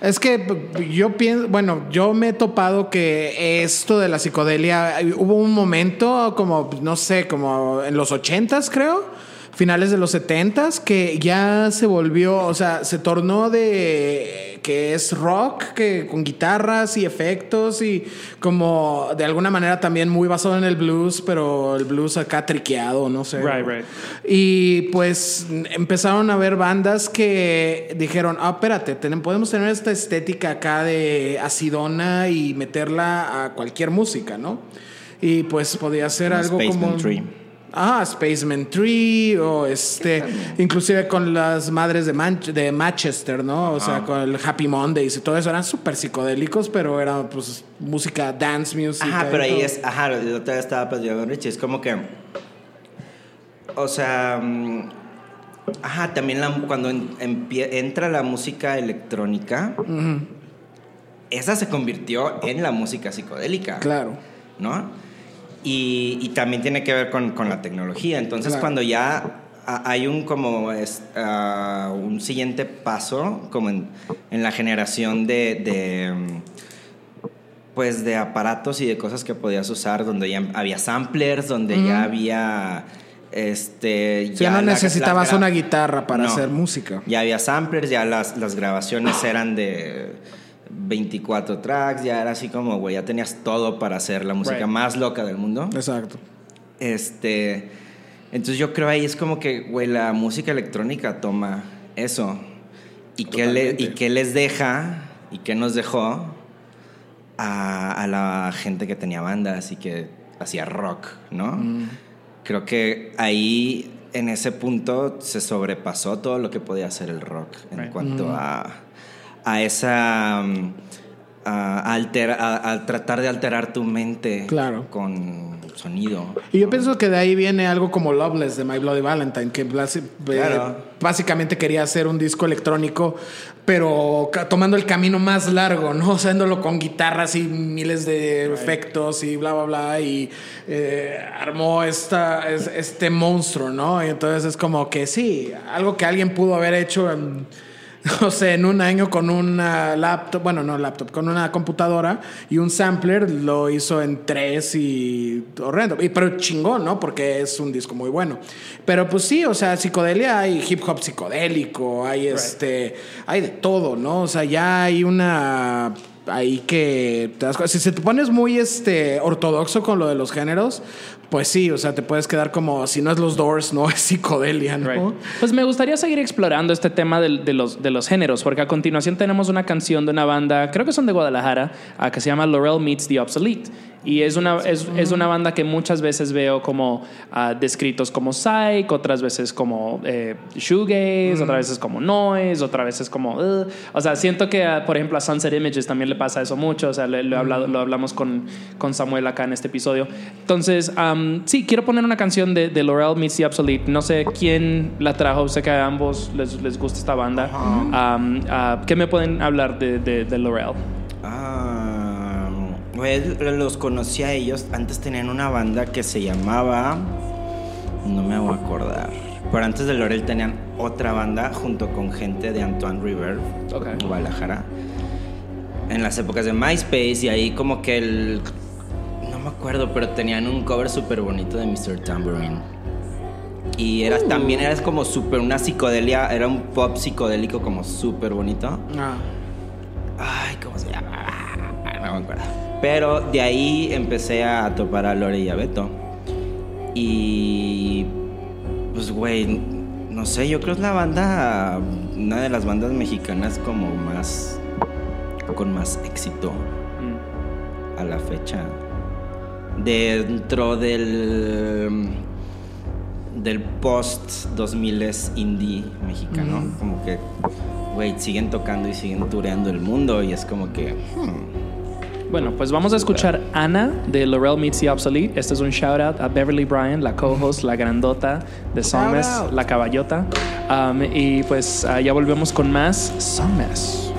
Es que yo pienso, bueno, yo me he topado que esto de la psicodelia, hubo un momento como, no sé, como en los ochentas creo, finales de los setentas, que ya se volvió, o sea, se tornó de que es rock, que con guitarras y efectos y como de alguna manera también muy basado en el blues, pero el blues acá triqueado, no sé. Right, right. Y pues empezaron a ver bandas que dijeron, ah, espérate, ten- podemos tener esta estética acá de acidona y meterla a cualquier música, ¿no? Y pues podía ser Como algo Spaceman como... Tree. Ah, Spaceman Tree o este, inclusive con las madres de, Manch- de Manchester, ¿no? O sea, con el Happy Mondays y todo eso, eran súper psicodélicos, pero era pues música, dance music. Ajá, pero ahí es, ajá, otra vez estaba platicando con Richie, es como que, o sea, mm, ajá, también la- cuando en- entra la música electrónica, esa se convirtió en la música psicodélica, Claro. ¿no? Y, y también tiene que ver con, con la tecnología. Entonces, Claro. cuando ya ha- hay un como es, ah, un siguiente paso, como en, en la generación de, de, pues de aparatos y de cosas que podías usar, donde ya había samplers, donde ya había este ya no la- necesitabas una guitarra para No. hacer música. ya había samplers, ya las, las grabaciones eran de 24 tracks, ya era así como, güey, ya tenías todo para hacer la música Right. más loca del mundo. Exacto. Este, entonces yo creo ahí es como que, güey, la música electrónica toma eso. ¿Y qué, le- y qué les deja y qué nos dejó a, a la gente que tenía bandas y que hacía rock, ¿no? Mm. Creo que ahí, en ese punto, se sobrepasó todo lo que podía hacer el rock en Right. cuanto a, a esa... mm, A, altera- a- a tratar de alterar tu mente Claro. con sonido. Y yo pienso que de ahí viene algo como Loveless de My Bloody Valentine, que Claro. eh, básicamente quería hacer un disco electrónico, pero tomando el camino más largo, ¿no? Haciéndolo con guitarras y miles de efectos y bla, bla, bla, y eh, armó esta, es- este monstruo, ¿no? Y entonces es como que sí, algo que alguien pudo haber hecho en no sé, en un año con una laptop, bueno, no laptop, con una computadora y un sampler lo hizo en tres y horrendo. Y, pero chingón, ¿no? Porque es un disco muy bueno. Pero pues sí, o sea, psicodelia hay hip hop psicodélico, hay este, hay de todo, ¿no? O sea, ya hay una ahí que te das si se te pones muy este ortodoxo con lo de los géneros, pues sí, o sea, te puedes quedar como si no es los Doors, no es psicodelia, ¿no? Pues me gustaría seguir explorando este tema de, los, de los géneros, porque a continuación tenemos una canción de una banda, creo que son de Guadalajara, ah, que se llama Laurel Meets the Obsolete. Y es una, es, es una banda que muchas veces veo como ah, descritos como psych, otras veces como eh, shoegaze, otras veces como noise, otras veces como... "Ugh". O sea, siento que, ah, por ejemplo, a Sunset Images también le pasa eso mucho. O sea, le- lo, he hablado, lo hablamos con, con Samuel acá en este episodio. Entonces, am, sí, quiero poner una canción de, de Laurel Meets the Obsolete. No sé quién la trajo, sé que a ambos les, les gusta esta banda. Am, ah, ¿Qué me pueden hablar de, de, de Laurel? Ah, güey, los conocí a ellos. Antes tenían una banda que se llamaba. No me voy a acordar. Pero antes de Laurel tenían otra banda junto con gente de Antoine River, Ok. Guadalajara. En las épocas de MySpace y ahí como que el. No me acuerdo, pero tenían un cover súper bonito de Mr. Tambourine. Y era, también era como súper una psicodelia, era un pop psicodélico como súper bonito. Ah. Ay, ¿cómo se llama? No me acuerdo. Pero de ahí empecé a topar a Lore y a Beto. Y. Pues, güey, no sé, yo creo que es la banda. Una de las bandas mexicanas como más. con más éxito Mm. a la fecha. Dentro del. del post 2000 indie mexicano. Como que, güey, siguen tocando y siguen tureando el mundo y es como que. hmm, Bueno, pues vamos a escuchar Ana de Laurel Meets the Obsolete. Este es un shout out a Beverly Bryan, la co-host, la grandota de out. la caballota. Um, y pues ah, ya volvemos con más Songmess.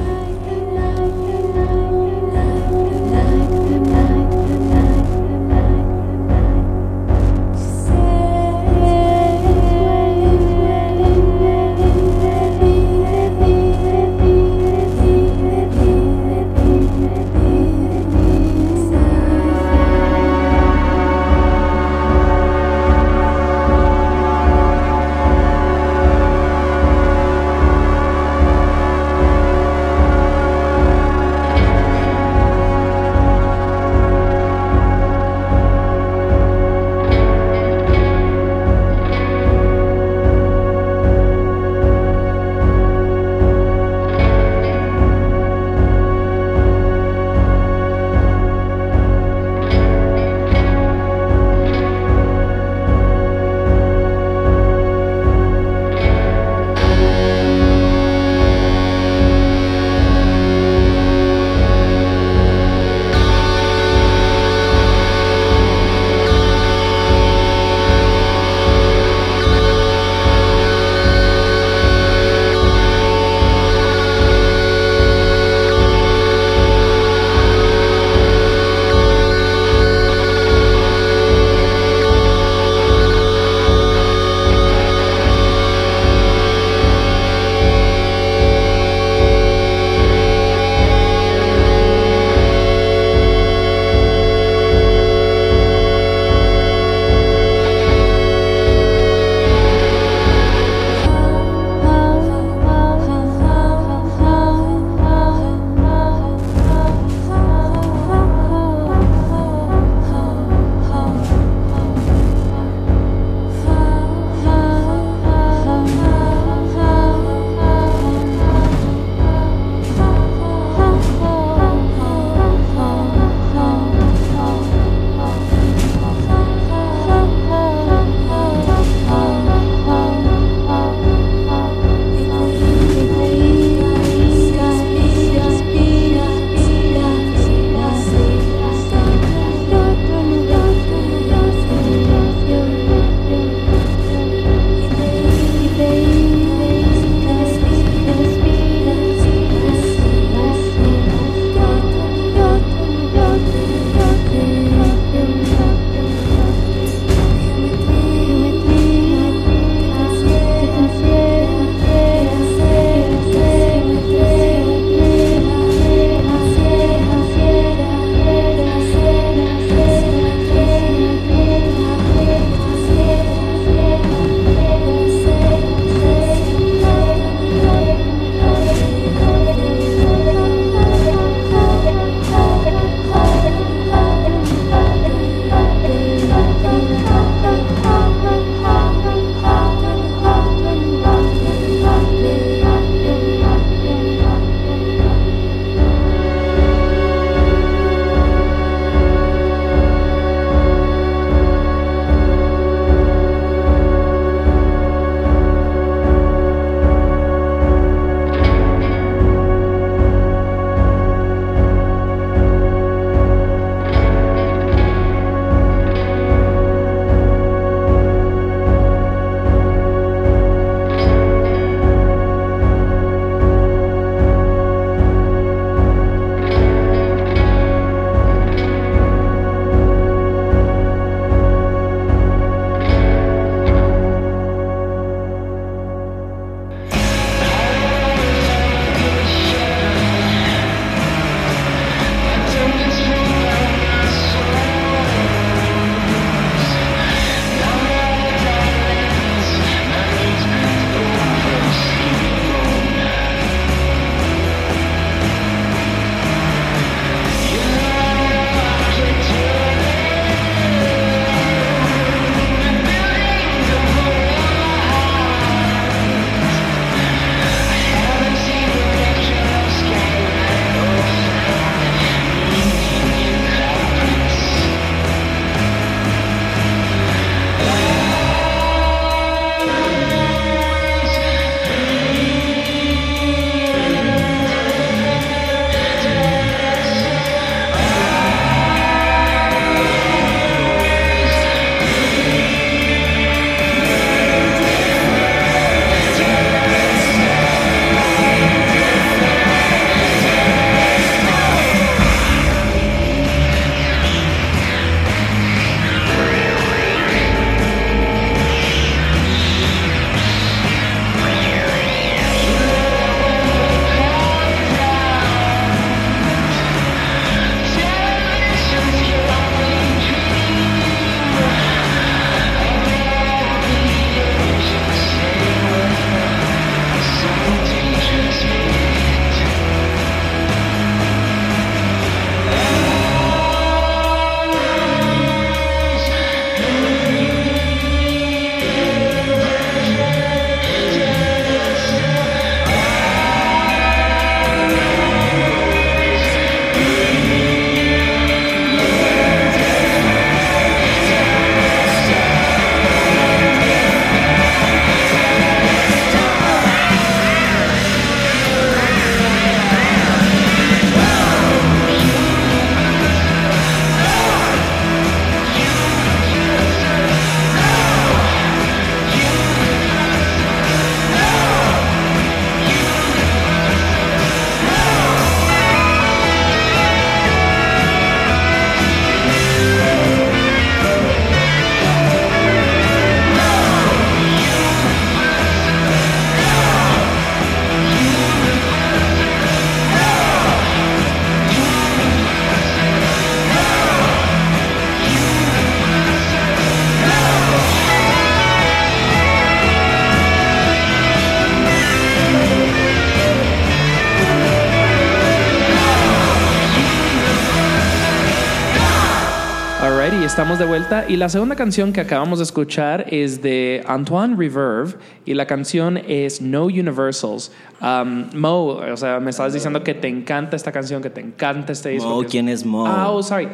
Estamos de vuelta y la segunda canción que acabamos de escuchar es de Antoine Reverve y la canción es No Universals. Um, Mo, o sea, me estabas diciendo que te encanta esta canción, que te encanta este disco. Mo, ¿quién es Mo? Ah, oh, sorry.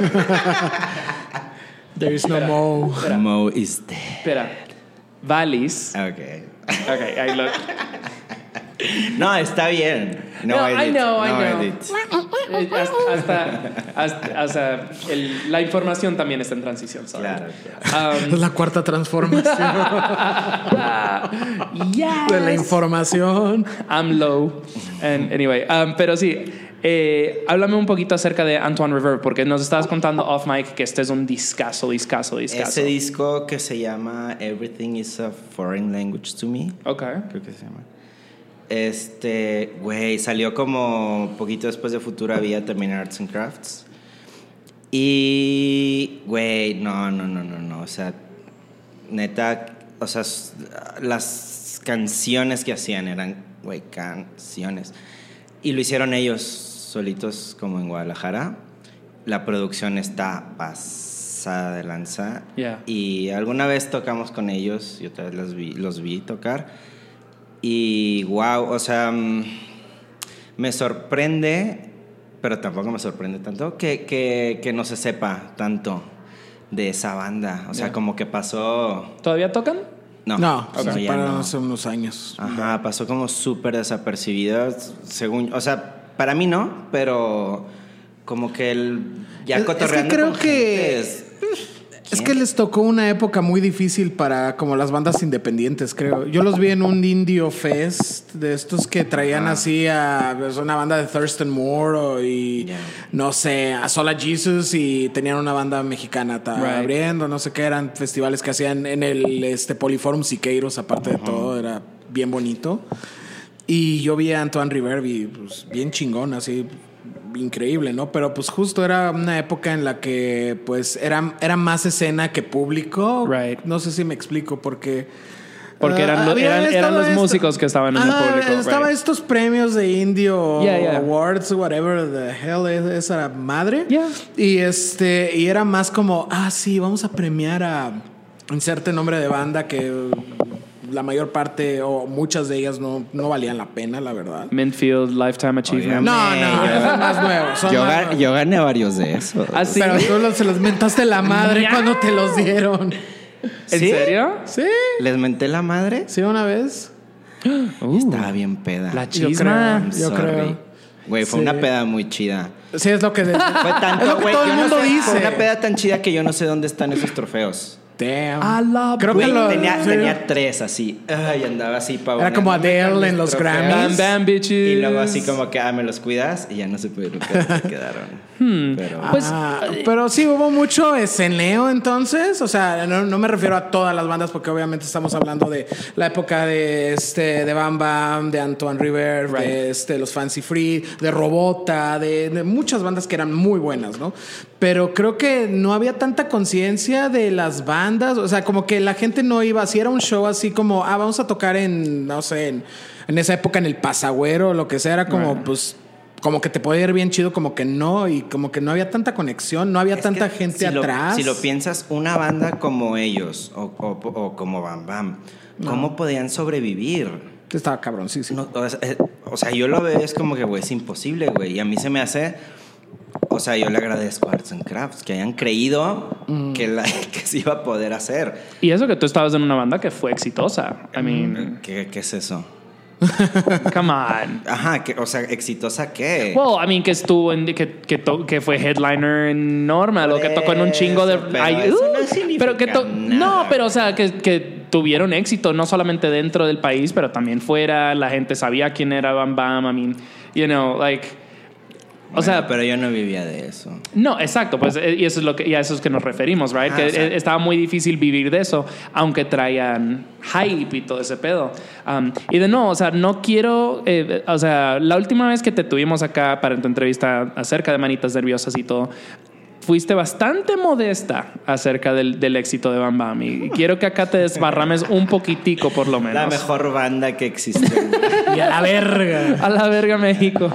There is no more. Mo is dead. Espera. Valis. Ok. Ok, ahí lo. No, está bien. No, No, I edit. know, I no know. edit. Eh, Hasta, hasta, hasta- o sea, el- la información también está en transición. sorry. Claro, Um, Es la cuarta transformación yes. de la información. I'm low. And anyway, um, pero sí, eh, háblame un poquito acerca de Antoine Reverb, porque nos estabas contando off mic que este es un discazo, discazo, discazo. Ese disco que se llama Everything is a Foreign Language to Me. Ok. Creo que se llama. Este, güey, salió como poquito después de Futura Vía también Arts and Crafts. Y, güey, no, no, no, no, no. O sea, neta, o sea, las canciones que hacían eran, güey, canciones. Y lo hicieron ellos solitos como en Guadalajara. La producción está pasada de lanza. Yeah. Y alguna vez tocamos con ellos, yo otra vez los vi, los vi tocar. Y wow, o sea, mm, me sorprende, pero tampoco me sorprende tanto, que, que, que no se sepa tanto de esa banda. O sea, Yeah. como que pasó... ¿Todavía tocan? No, No, o sea, se ya separaron no. hace unos años. Ajá, pasó como súper desapercibida, según, o sea, para mí no, pero como que el ya Es- es que creo con que- gente es- Es que les tocó una época muy difícil para como las bandas independientes, creo. Yo los vi en un Indio Fest de estos que traían así a pues, una banda de Thurston Moore o- y no sé, a Sola Jesus y tenían una banda mexicana Right. abriendo, no sé qué, eran festivales que hacían en el este Poliforum Siqueiros, aparte de todo, era bien bonito. Y yo vi a Antoine River y pues bien chingón, así increíble, ¿no? Pero pues justo era una época en la que pues era, era más escena que público. Right. No sé si me explico porque... Porque ah, eran había eran- los músicos que estaban en el público, Estaba right. estos premios de Indio Yeah, yeah. Awards, whatever the hell es esa madre. Yeah. Y este, y era más como, ah, sí, vamos a premiar a inserte nombre de banda que la mayor parte o muchas de ellas no, no valían la pena, la verdad. Minfield Lifetime Achievement. No, no, yo- son más nuevos. son Yo, más ga- nuevos. yo gané varios de esos. ¿Ah, sí? Pero tú los- se los mentaste la madre cuando te los dieron. ¿En ¿Sí? serio? Sí, ¿Les menté la madre? sí, una vez. Uh, Estaba bien peda. la Yo chisma. creo. Yo creo. Güey, fue Sí. una peda muy chida. Sí, es lo que. Fue tanto, es lo que güey. todo el yo no mundo sé, dice. Fue una peda tan chida que yo no sé dónde están esos trofeos. Damn. A la Creo que lo. tenía, sí. tenía tres así. Ay, andaba así para Era como Adele en los Grammys. Bam, bam, bitches. Y luego así como que, ah, me los cuidas y ya no se pudieron quedar, se quedaron. Pero, Pues, Ah, pero sí hubo mucho esceneo entonces, o sea, no, no me refiero a todas las bandas porque obviamente estamos hablando de la época de este de Bam Bam, de Antoine River, Right. de este los Fancy Free, de Robota, de, de muchas bandas que eran muy buenas, ¿no? Pero creo que no había tanta conciencia de las bandas, o sea, como que la gente no iba, si era un show así como, ah, vamos a tocar en, no sé, en, en esa época en el Pasagüero o lo que sea, era como, pues como que te podía ir bien chido, como que no, y como que no había tanta conexión, no había Es tanta gente si lo- atrás. si lo piensas, una banda como ellos o, o- o como Bam Bam, ¿cómo podían sobrevivir? Estaba cabrón, sí, sí. No, o, sea, eh, o sea, yo lo veo, es como que, güey, es imposible, güey. Y a mí se me hace. O sea, yo le agradezco a Arts and Crafts que hayan creído Mm. que, la, que se iba a poder hacer. Y eso que tú estabas en una banda que fue exitosa. I mean, ¿Qué, qué es eso? come on. Ajá, que, o sea, ¿exitosa qué? Well, I mean, que estuvo en, que, que, to- que fue headliner en Normal o que tocó en un chingo de. Pero Ay, uh, no pero que to- nada. No, pero o sea, que, que tuvieron éxito no solamente dentro del país, pero también fuera. La gente sabía quién era Bam Bam. I mean, you know, like. O Bueno, sea, pero yo no vivía de eso. No, exacto, pues eh, y eso es lo que y a eso es que nos referimos, right? Ah, que o sea- eh, estaba muy difícil vivir de eso, aunque traían hype y todo ese pedo. Um, y de no, o sea, no quiero, eh, o sea, la última vez que te tuvimos acá para tu entrevista acerca de manitas nerviosas y todo, fuiste bastante modesta acerca del, del éxito de Bam Bam. Y quiero que acá te desbarrames un poquitico, por lo menos. La mejor banda que existe. Y a la verga. A la verga, México.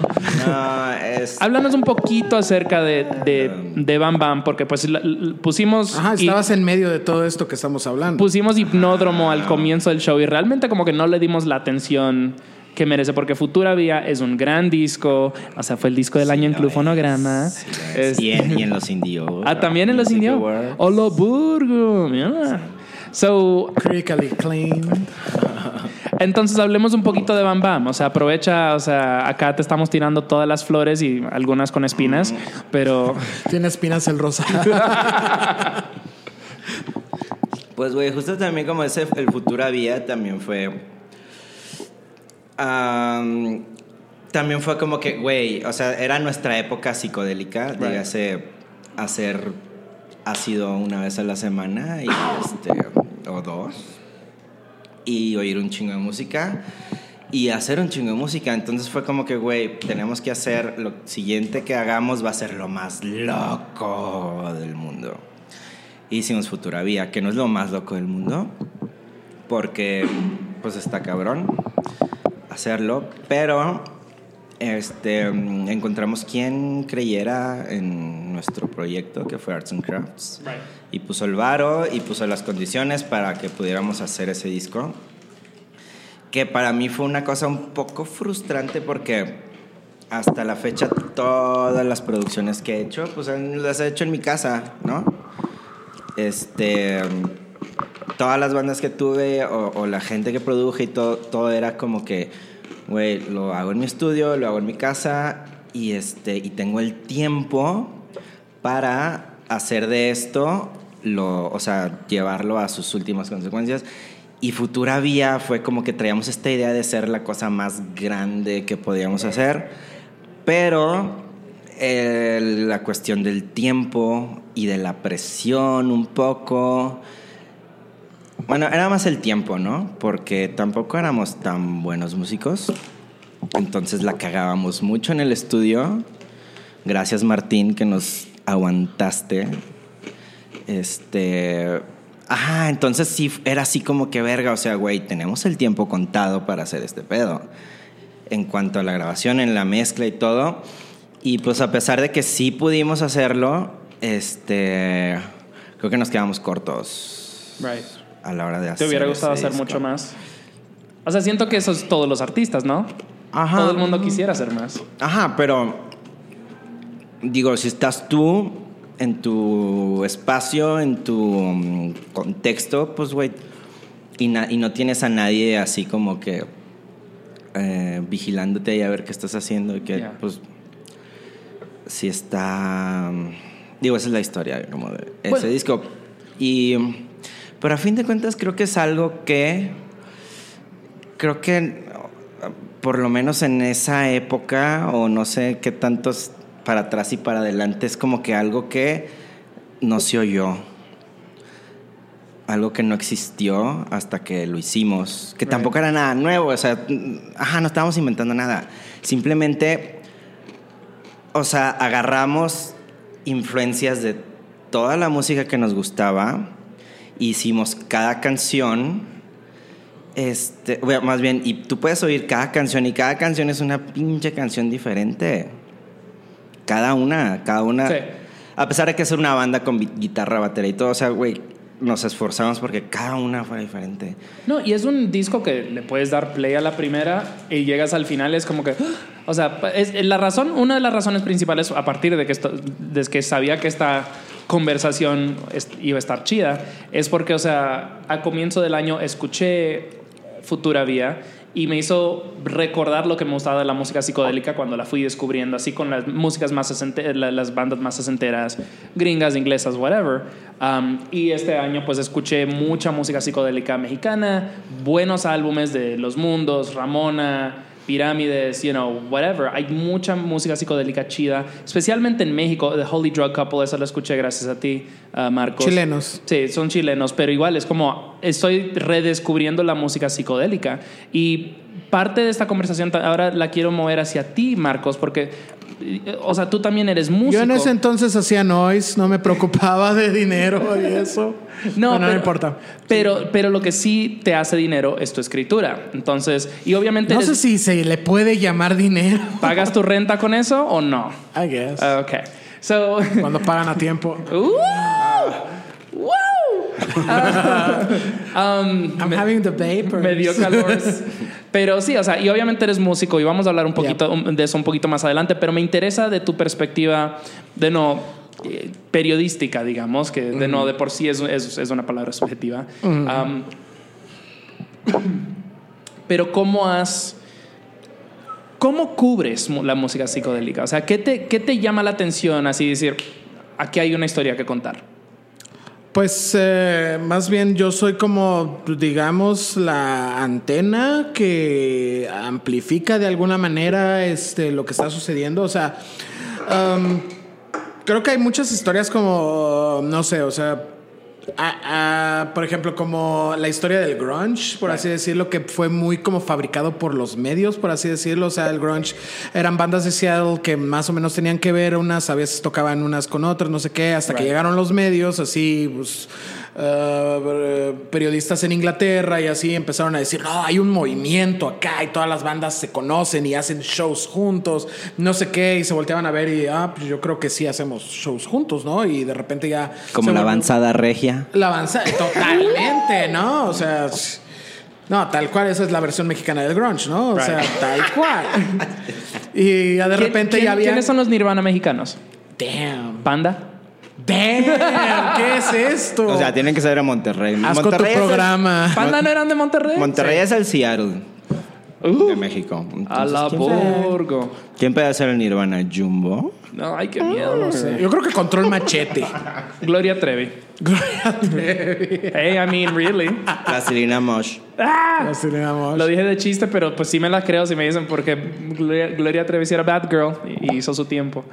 no, es. Háblanos un poquito acerca de, de, de Bam Bam, porque pues la- pusimos... Ajá, y- estabas en medio de todo esto que estamos hablando. pusimos hipnódromo al comienzo del show y realmente como que no le dimos la atención que merece porque Futura Vía es un gran disco, o sea, fue el disco del año en Club es, Fonograma. sí lo es. Es- Y, en, y en los indios. ah, también en los indios. Awards. Hola Burgo, mira. So, Critically acclaimed. entonces hablemos un poquito de Bam Bam, o sea, aprovecha, o sea, acá te estamos tirando todas las flores y algunas con espinas, pero Tiene espinas el rosa. Pues, güey, justo también como ese, el Futura Vía también fue... am, también fue como que, güey, o sea, era nuestra época psicodélica, dígase hacer ácido una vez a la semana y este, o dos y oír un chingo de música y hacer un chingo de música. Entonces fue como que, güey, tenemos que hacer, lo siguiente que hagamos va a ser lo más loco del mundo. Hicimos Futura Vía, que no es lo más loco del mundo, porque pues está cabrón hacerlo, pero este, encontramos quien creyera en nuestro proyecto, que fue Arts and Crafts, y puso el varo y puso las condiciones para que pudiéramos hacer ese disco, que para mí fue una cosa un poco frustrante porque hasta la fecha todas las producciones que he hecho, pues las he hecho en mi casa, ¿no? Este, todas las bandas que tuve o, o la gente que produje y todo, todo era como que, güey, lo hago en mi estudio, lo hago en mi casa y, este, y tengo el tiempo para hacer de esto, lo, o sea, llevarlo a sus últimas consecuencias. Y Futura Vía fue como que traíamos esta idea de ser la cosa más grande que podíamos hacer, pero eh, la cuestión del tiempo y de la presión un poco. Bueno, era más el tiempo, ¿no? Porque tampoco éramos tan buenos músicos. Entonces la cagábamos mucho en el estudio. Gracias Martín que nos aguantaste. Este... Ajá, entonces sí, era así como que verga, o sea, güey, tenemos el tiempo contado para hacer este pedo. En cuanto a la grabación, en la mezcla y todo. Y pues a pesar de que sí pudimos hacerlo, este... Creo que nos quedamos cortos Right. A la hora de te hacer. hubiera gustado ese hacer disco. mucho más. O sea, siento que eso es todos los artistas, ¿no? Ajá. Todo el mundo quisiera hacer más. Ajá, pero digo, si estás tú en tu espacio, en tu mm, contexto, pues, güey, y, y no tienes a nadie así como que eh, vigilándote y a ver qué estás haciendo y que, Ya. pues, si está... mm, Digo, esa es la historia como de ese Bueno. disco. Y, pero a fin de cuentas creo que es algo que creo que por lo menos en esa época o no sé qué tantos para atrás y para adelante es como que algo que no se oyó algo que no existió hasta que lo hicimos que Right. tampoco era nada nuevo o sea ajá no estábamos inventando nada simplemente o sea agarramos influencias de toda la música que nos gustaba hicimos cada canción este, bueno, más bien, y tú puedes oír cada canción y cada canción es una pinche canción diferente. Cada una, cada una. Sí. A pesar de que es una banda con guitarra, batería y todo, o sea, güey, nos esforzamos porque cada una fuera diferente. No, y es un disco que le puedes dar play a la primera y llegas al final, es como que. O sea, es la razón, una de las razones principales, a partir de que, esto, desde que sabía que esta conversación iba a estar chida, es porque, o sea, a comienzo del año escuché Futura Vía y me hizo recordar lo que me gustaba de la música psicodélica cuando la fui descubriendo, así con las músicas más sesente- la- las bandas más sesenteras, gringas, inglesas, whatever. Um, y este año pues escuché mucha música psicodélica mexicana, buenos álbumes de Los Mundos, Ramona, Pirámides, you know, whatever. Hay mucha música psicodélica chida, especialmente en México. The Holy Drug Couple, eso lo escuché gracias a ti, uh, Marcos. Chilenos. Sí, son chilenos, pero igual es como estoy redescubriendo la música psicodélica y parte de esta conversación ahora la quiero mover hacia ti, Marcos, porque o sea, tú también eres músico. Yo en ese entonces hacía noise, no me preocupaba de dinero y eso. No, Bueno, pero, no importa. Pero, pero lo que sí te hace dinero es tu escritura. Entonces, y obviamente No eres- sé si se le puede llamar dinero. ¿pagas tu renta con eso o no? I guess. Ok. So, Cuando pagan a tiempo. ¡Uh! ¡Wow! Um, I'm me- having the vapors. Me dio calor. Pero sí, o sea, y obviamente eres músico y vamos a hablar un poquito um, de eso un poquito más adelante, pero me interesa de tu perspectiva de no eh, periodística, digamos, que de no de por sí es, es, es una palabra subjetiva. Um, pero ¿cómo has... ¿Cómo cubres la música psicodélica? O sea, ¿qué te, qué te llama la atención así decir, aquí hay una historia que contar? Pues eh, más bien yo soy como, digamos, la antena que amplifica de alguna manera este, lo que está sucediendo. O sea, creo que hay muchas historias como, no sé, o sea, a- a, por ejemplo, como la historia del grunge, por así decirlo, que fue muy como fabricado por los medios, por así decirlo. O sea, el grunge eran bandas de Seattle que más o menos tenían que ver, unas a veces tocaban unas con otras, no sé qué, hasta que llegaron los medios, así, pues, eh, periodistas en Inglaterra y así empezaron a decir, no, hay un movimiento acá y todas las bandas se conocen y hacen shows juntos, no sé qué, y se volteaban a ver y, ah, pues yo creo que sí hacemos shows juntos, ¿no? Y de repente ya... Como la avanzada regia. la avanzada, totalmente, ¿no? O sea, no, tal cual, esa es la versión mexicana del grunge, ¿no? O sea, tal cual. Y ya de ¿Quién- repente quién- ya había. ¿Quiénes son los Nirvana mexicanos? Damn. ¿Panda? Damn, ¿qué es esto? O sea, tienen que saber a Monterrey. Haz con tu Monterrey es el- programa. ¿Panda no eran de Monterrey? Monterrey es el Seattle Uh, de México. a la Entonces, ¿quién, sabe? Borgo. ¿Quién puede hacer el Nirvana? ¿Jumbo? No, ay, qué miedo. No sé. Yo creo que control machete. Gloria Trevi. Gloria Trevi. Hey, I mean, really. Plastilina Mosh. Ah, Así le damos. Lo dije de chiste, pero pues sí me la creo si me dicen porque Gloria, Gloria Trevi sí era bad girl y, y hizo su tiempo.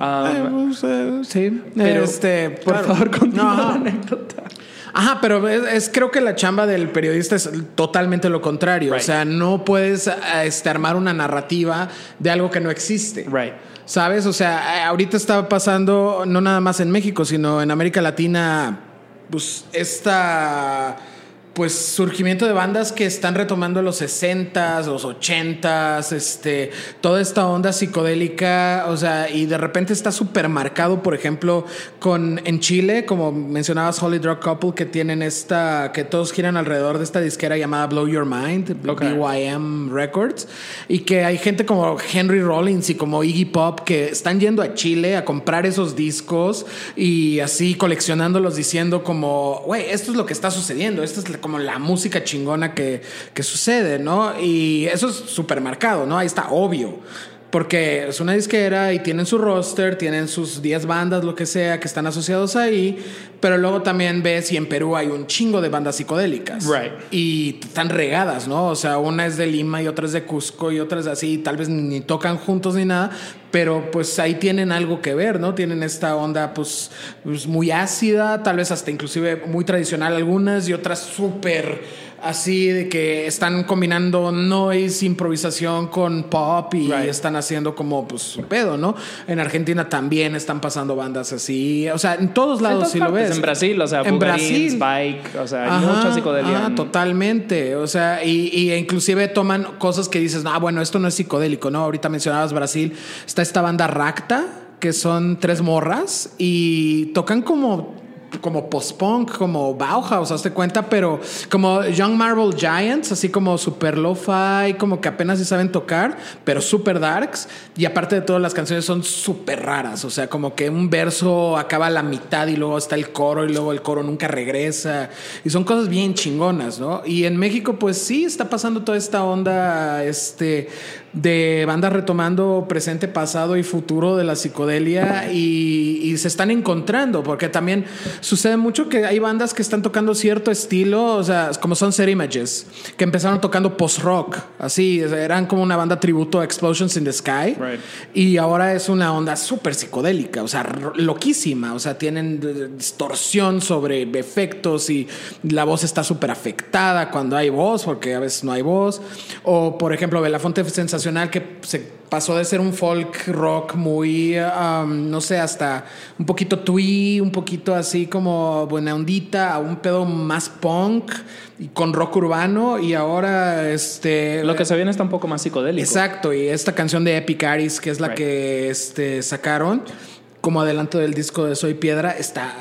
Eh, Um, pues, eh, sí. pero, este, por claro. favor, continúa No, la anécdota. Ajá, pero es, es- creo que la chamba del periodista es totalmente lo contrario. Right. O sea, no puedes eh, este, armar una narrativa de algo que no existe. Right. ¿Sabes? O sea, eh, ahorita está pasando, no nada más en México, sino en América Latina, pues esta pues surgimiento de bandas que están retomando los 60s, los 80s, este, toda esta onda psicodélica, o sea, y de repente está súper marcado, por ejemplo, con en Chile, como mencionabas Holy Drug Couple, que tienen esta, que todos giran alrededor de esta disquera llamada Blow Your Mind, Ok. BYM Records, y que hay gente como Henry Rollins y como Iggy Pop que están yendo a Chile a comprar esos discos y así coleccionándolos diciendo como, güey, esto es lo que está sucediendo, esta es la- como la música chingona que, que sucede, ¿no? Y eso es súper marcado, ¿no? Ahí está, obvio. Porque es una disquera y tienen su roster, tienen sus 10 bandas, lo que sea, que están asociados ahí. Pero luego también ves y en Perú hay un chingo de bandas psicodélicas. Right. Y están regadas, ¿no? O sea, una es de Lima y otra es de Cusco y otra es así. Tal vez ni tocan juntos ni nada. Pero pues ahí tienen algo que ver, ¿no? Tienen esta onda pues, pues, muy ácida, tal vez hasta inclusive muy tradicional algunas y otras súper así de que están combinando noise, improvisación con pop y Right. están haciendo como pues pedo, ¿no? En Argentina también están pasando bandas así, o sea, en todos lados si lo ves. En Brasil, o sea, en Brasil. Bike, o sea, hay Ajá, mucha psicodelia. ajá, totalmente. O sea, y, y inclusive toman cosas que dices, ah, bueno, esto no es psicodélico, ¿no? Ahorita mencionabas Brasil. Está esta banda Racta, que son tres morras y tocan como como post-punk, como Bauhaus, hazte cuenta, pero como Young Marble Giants, así como super lo-fi, como que apenas se saben tocar, pero super darks. Y aparte de todo, las canciones son súper raras, o sea, como que un verso acaba a la mitad y luego está el coro y luego el coro nunca regresa. Y son cosas bien chingonas, ¿no? Y en México, pues sí, está pasando toda esta onda, este de bandas retomando presente, pasado y futuro de la psicodelia y, y se están encontrando, porque también sucede mucho que hay bandas que están tocando cierto estilo, o sea, como son Set Images, que empezaron tocando post-rock, así, eran como una banda tributo a Explosions in the Sky, Right. y ahora es una onda súper psicodélica, o sea, loquísima, o sea, tienen distorsión sobre efectos y la voz está súper afectada cuando hay voz, porque a veces no hay voz. O, por ejemplo, Belafonte Que se pasó de ser un folk rock muy, um, no sé, hasta un poquito twee, un poquito así como buena ondita, a un pedo más punk y con rock urbano y ahora este... Lo que se viene está un poco más psicodélico. Exacto, y esta canción de Epic Aris, que es la Right. que este, sacaron como adelanto del disco de Soy Piedra, está,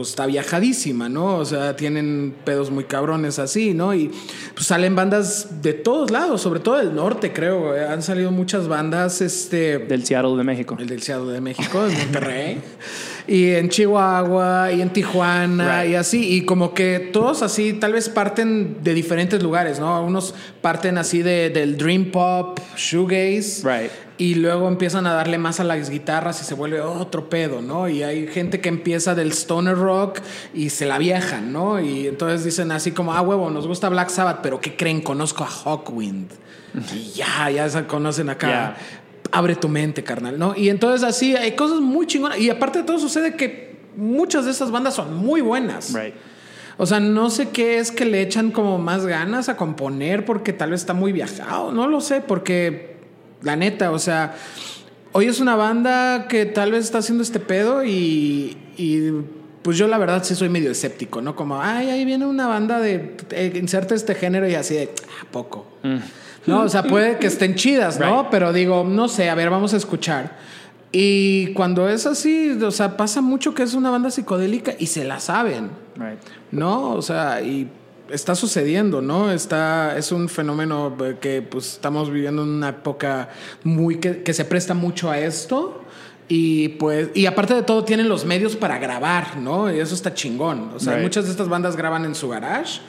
está viajadísima, ¿no? O sea, tienen pedos muy cabrones así, ¿no? Y pues, salen bandas de todos lados, sobre todo del norte, creo. Han salido muchas bandas, este... Del Seattle de México. El del Seattle de México, de Monterrey. y en Chihuahua, y en Tijuana, Right. y así. Y como que todos así, tal vez parten de diferentes lugares, ¿no? Unos parten así de, del Dream Pop, Shoegaze. Right. Y luego empiezan a darle más a las guitarras y se vuelve otro pedo, ¿no? Y hay gente que empieza del stoner rock y se la viajan, ¿no? Y entonces dicen así como, ah, huevo, nos gusta Black Sabbath, pero ¿qué creen? Conozco a Hawkwind. Y ya, ya se conocen acá. Abre tu mente, carnal, ¿no? Y entonces así hay cosas muy chingonas. Y aparte de todo sucede que muchas de esas bandas son muy buenas. Right. O sea, no sé qué es que le echan como más ganas a componer porque tal vez está muy viajado. No lo sé, porque la neta, o sea, hoy es una banda que tal vez está haciendo este pedo y, y, pues yo la verdad sí soy medio escéptico, ¿no? Como, ay, ahí viene una banda de, eh, inserta este género y así de, "Ah, poco. No, o sea, puede que estén chidas, ¿no? Right. Pero digo, no sé, a ver, vamos a escuchar. Y cuando es así, o sea, pasa mucho que es una banda psicodélica y se la saben. Right. ¿no? O sea, y está sucediendo, ¿no? Está, es un fenómeno eh, que pues estamos viviendo en una época muy que, que se presta mucho a esto. Y pues, y aparte de todo, tienen los medios para grabar, ¿no? Y eso está chingón. O sea, Right. muchas de estas bandas graban en su garage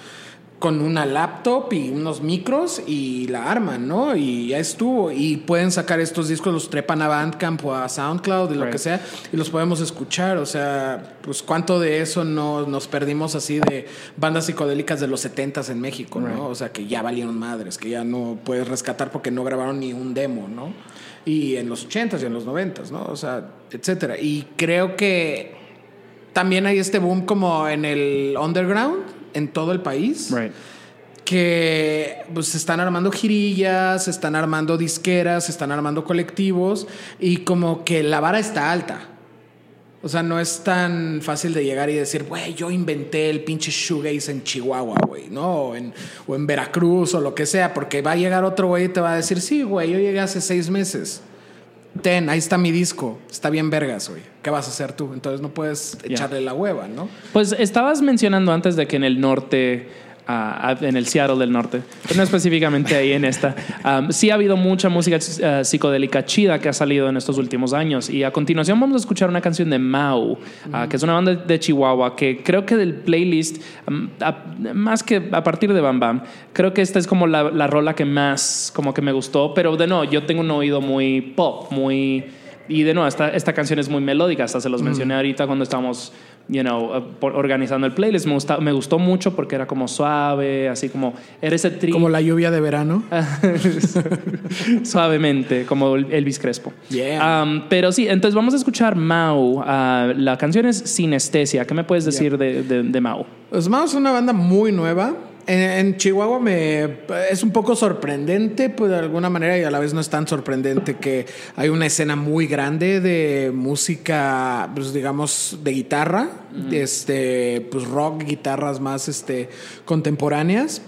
con una laptop y unos micros y la arman, ¿no? Y ya estuvo. Y pueden sacar estos discos, los trepan a Bandcamp o a SoundCloud y lo Right. que sea, y los podemos escuchar. O sea, pues cuánto de eso no, nos perdimos así de bandas psicodélicas de los 70s en México, Right. ¿no? O sea, que ya valieron madres, que ya no puedes rescatar porque no grabaron ni un demo, ¿no? Y en los 80s y en los 90s, ¿no? O sea, etcétera. Y creo que también hay este boom como en el underground, en todo el país Right. que pues se están armando girillas, se están armando disqueras, se están armando colectivos y como que la vara está alta. O sea, no es tan fácil de llegar y decir, güey, yo inventé el pinche shoegaze en Chihuahua, güey, ¿no? O en, o en Veracruz o lo que sea, porque va a llegar otro güey y te va a decir, sí, güey, yo llegué hace seis meses. Ten, ahí está mi disco, está bien vergas, güey. ¿Qué vas a hacer tú? Entonces no puedes echarle la hueva, ¿no? Pues estabas mencionando antes de que en el norte, en el Seattle del norte, pero no específicamente ahí en esta, sí ha habido mucha música ah, psicodélica chida que ha salido en estos últimos años. Y a continuación vamos a escuchar una canción de Mau, ah, que es una banda de Chihuahua, que creo que del playlist, a- más que a partir de Bam Bam, creo que esta es como la, la rola que más como que me gustó, pero de no, yo tengo un oído muy pop, muy... Y de nuevo, esta, esta canción es muy melódica, hasta se los mencioné ahorita cuando estábamos, you know, uh, por- organizando el playlist. Me, gusta, me gustó mucho porque era como suave, así como, era ese tri Como la lluvia de verano. suavemente, como el- Elvis Crespo. Yeah. Um, pero sí, entonces vamos a escuchar Mau. Ah, la canción es Sinestesia. ¿Qué me puedes decir de, de, de Mau? Pues Mao es una banda muy nueva. En, en Chihuahua me es un poco sorprendente, pues de alguna manera, y a la vez no es tan sorprendente que hay una escena muy grande de música, pues digamos, de guitarra, este, pues rock, guitarras más este, contemporáneas.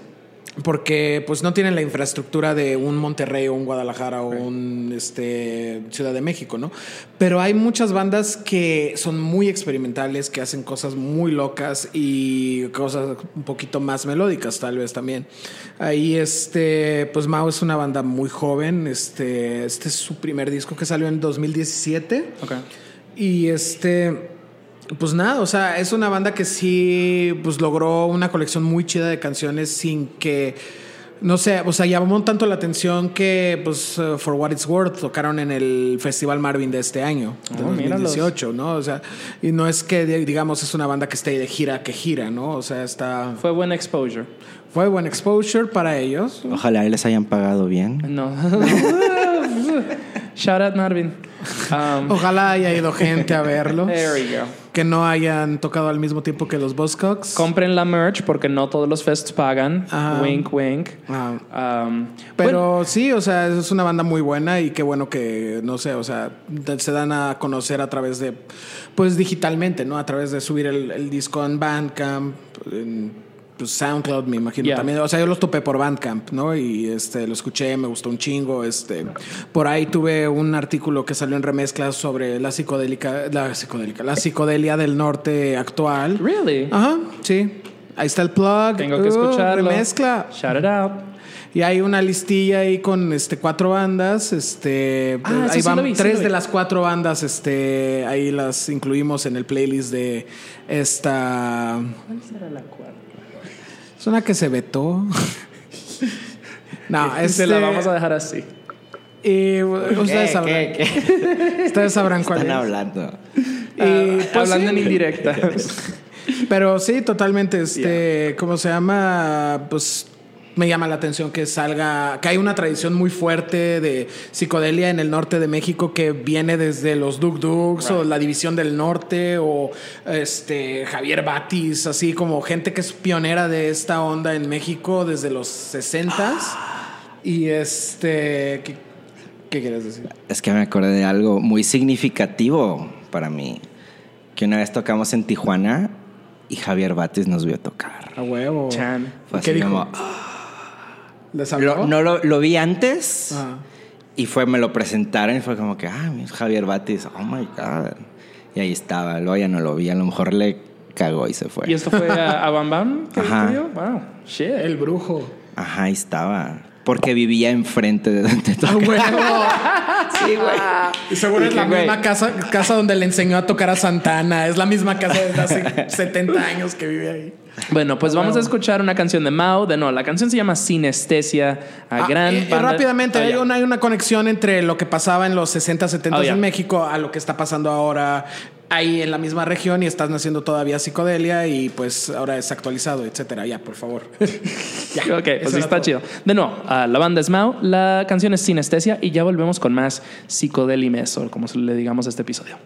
Porque pues no tienen la infraestructura de un Monterrey o un Guadalajara o un este, Ciudad de México, ¿no? Pero hay muchas bandas que son muy experimentales, que hacen cosas muy locas y cosas un poquito más melódicas tal vez también. Ahí este, pues Mao es una banda muy joven, este, este es su primer disco que salió en 2017. Ok. Y este, pues nada, o sea, es una banda que sí, pues logró una colección muy chida de canciones sin que, no sé, o sea, llamó tanto la atención que, pues, uh, For What It's Worth tocaron en el Festival Marvin de este año, de Oh, míralos. 2018, ¿no? O sea, y no es que, digamos, es una banda que esté de gira que gira, ¿no? O sea, está, Fue buen exposure. fue buen exposure para ellos. Ojalá les hayan pagado bien. No. Shout out Marvin. Um, Ojalá haya ido gente a verlos. there we go. Que no hayan tocado al mismo tiempo que los Buzzcocks. Compren la merch porque no todos los fests pagan. Ajá. Wink, wink. Ah. Um, Pero sí, o sea, es una banda muy buena y qué bueno que, no sé, o sea, se dan a conocer a través de, pues digitalmente, ¿no? A través de subir el, el disco en Bandcamp, en pues, SoundCloud, me imagino Yeah. también. O sea, yo los topé por Bandcamp, ¿no? Y este, lo escuché, me gustó un chingo. Este, por ahí tuve un artículo que salió en remezclas sobre la psicodélica, la psicodélica, la psicodelia del norte actual. Really? Ajá, sí. Ahí está el plug. Tengo que Uh, escucharlo. remezcla. Shout it out. Y hay una listilla ahí con este cuatro bandas. Este Ah, ahí sí van lo vi, tres de las cuatro bandas. Este ahí las incluimos en el playlist de esta. ¿Cuál será la cuarta? Es una que se vetó. no, este, Se la vamos a dejar así. y ustedes ¿Qué, sabrán. qué, qué Ustedes sabrán cuál están es. hablando? Y, pues, Hablando sí. en indirecta. Pero sí, totalmente. Este, ¿cómo se llama? Pues me llama la atención que salga, que hay una tradición muy fuerte de psicodelia en el norte de México que viene desde los Duk Duks o la División del Norte o este Javier Batis, así como gente que es pionera de esta onda en México desde los 60 Y este, ¿qué, qué quieres decir? Es que me acordé de algo muy significativo para mí. Que una vez tocamos en Tijuana y Javier Batis nos vio tocar. A huevo. Chan. Fue ¿Qué así dijo? como, ¿Les habló? Lo- no lo, lo vi antes Ajá. y fue, me lo presentaron y fue como que, ah, es Javier Batis, oh my God. Y ahí estaba, luego ya no lo vi, a lo mejor le cagó y se fue. ¿Y esto fue a, a Bam Bam? ¿Qué Ajá. Wow. Shit. El brujo. Ajá, ahí estaba. Porque vivía enfrente de donde ¡A tocaba. huevo! Sí, güey. Y seguro es la güey. misma casa, casa donde le enseñó a tocar a Santana. Es la misma casa desde hace 70 años que vive ahí. Bueno, pues vamos a escuchar una canción de Mao. De no, la canción se llama Sinestesia. A Ah, gran eh, eh, rápidamente, Oh, hay, una, hay una conexión entre lo que pasaba en los 60, 70 Oh, ya. en México a lo que está pasando ahora ahí en la misma región y estás naciendo todavía psicodelia y pues ahora es actualizado, etcétera. Ya, por favor. ya, Ok, pues está todo. chido. De nuevo, ah, la banda es Mao, la canción es Sinestesia y ya volvemos con más psicodelimes o como le digamos a este episodio.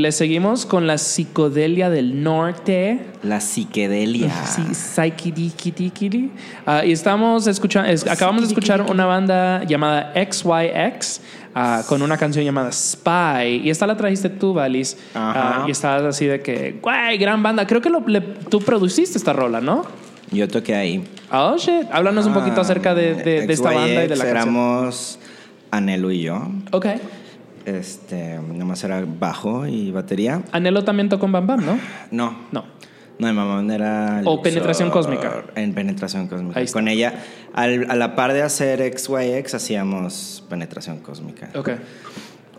Le seguimos con la psicodelia del norte. La psiquedelia. Sí, Psychedikidikidi. Ah, y estamos escuchando, acabamos de escuchar una banda llamada XYX ah, con una canción llamada Spy. Y esta la trajiste tú, Valis. Ah, y estabas así de que, guay, gran banda. Creo que lo- le- tú produciste esta rola, ¿no? Yo toqué ahí. Oh, shit. Háblanos un poquito Ah, acerca de, de- de esta banda y de la canción. éramos Anelo y yo. Ok. Este, nomás era bajo y batería. Anhelo también tocó en Bam Bam, ¿no? No. No. No, mi mamá era... O Penetración Cósmica. En Penetración Cósmica. Ahí está. Con ella, al- a la par de hacer XYX, hacíamos Penetración Cósmica. Ok.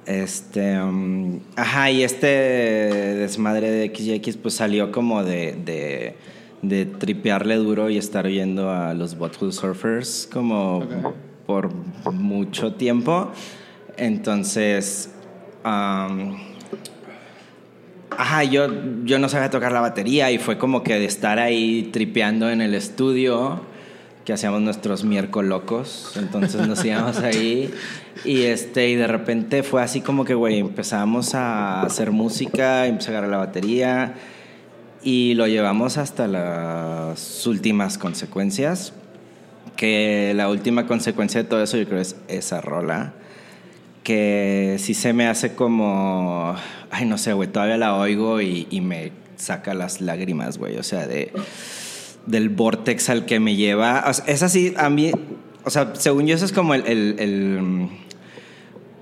Este, um, ajá, y este desmadre de XYX pues salió como de, de, de tripearle duro y estar oyendo a los Butthole Surfers como Ok. por mucho tiempo. Entonces, um, ajá, yo, yo no sabía tocar la batería y fue como que de estar ahí tripeando en el estudio que hacíamos nuestros miércoles locos. Entonces nos íbamos ahí y este y de repente fue así como que güey, empezamos a hacer música, empecé a agarrar la batería y lo llevamos hasta las últimas consecuencias. Que la última consecuencia de todo eso yo creo es esa rola que sí se me hace como, ay no sé, güey, todavía la oigo y, me saca las lágrimas, güey, o sea, de del vortex al que me lleva, o sea, es así, a mí, o sea, según yo eso es como el, el-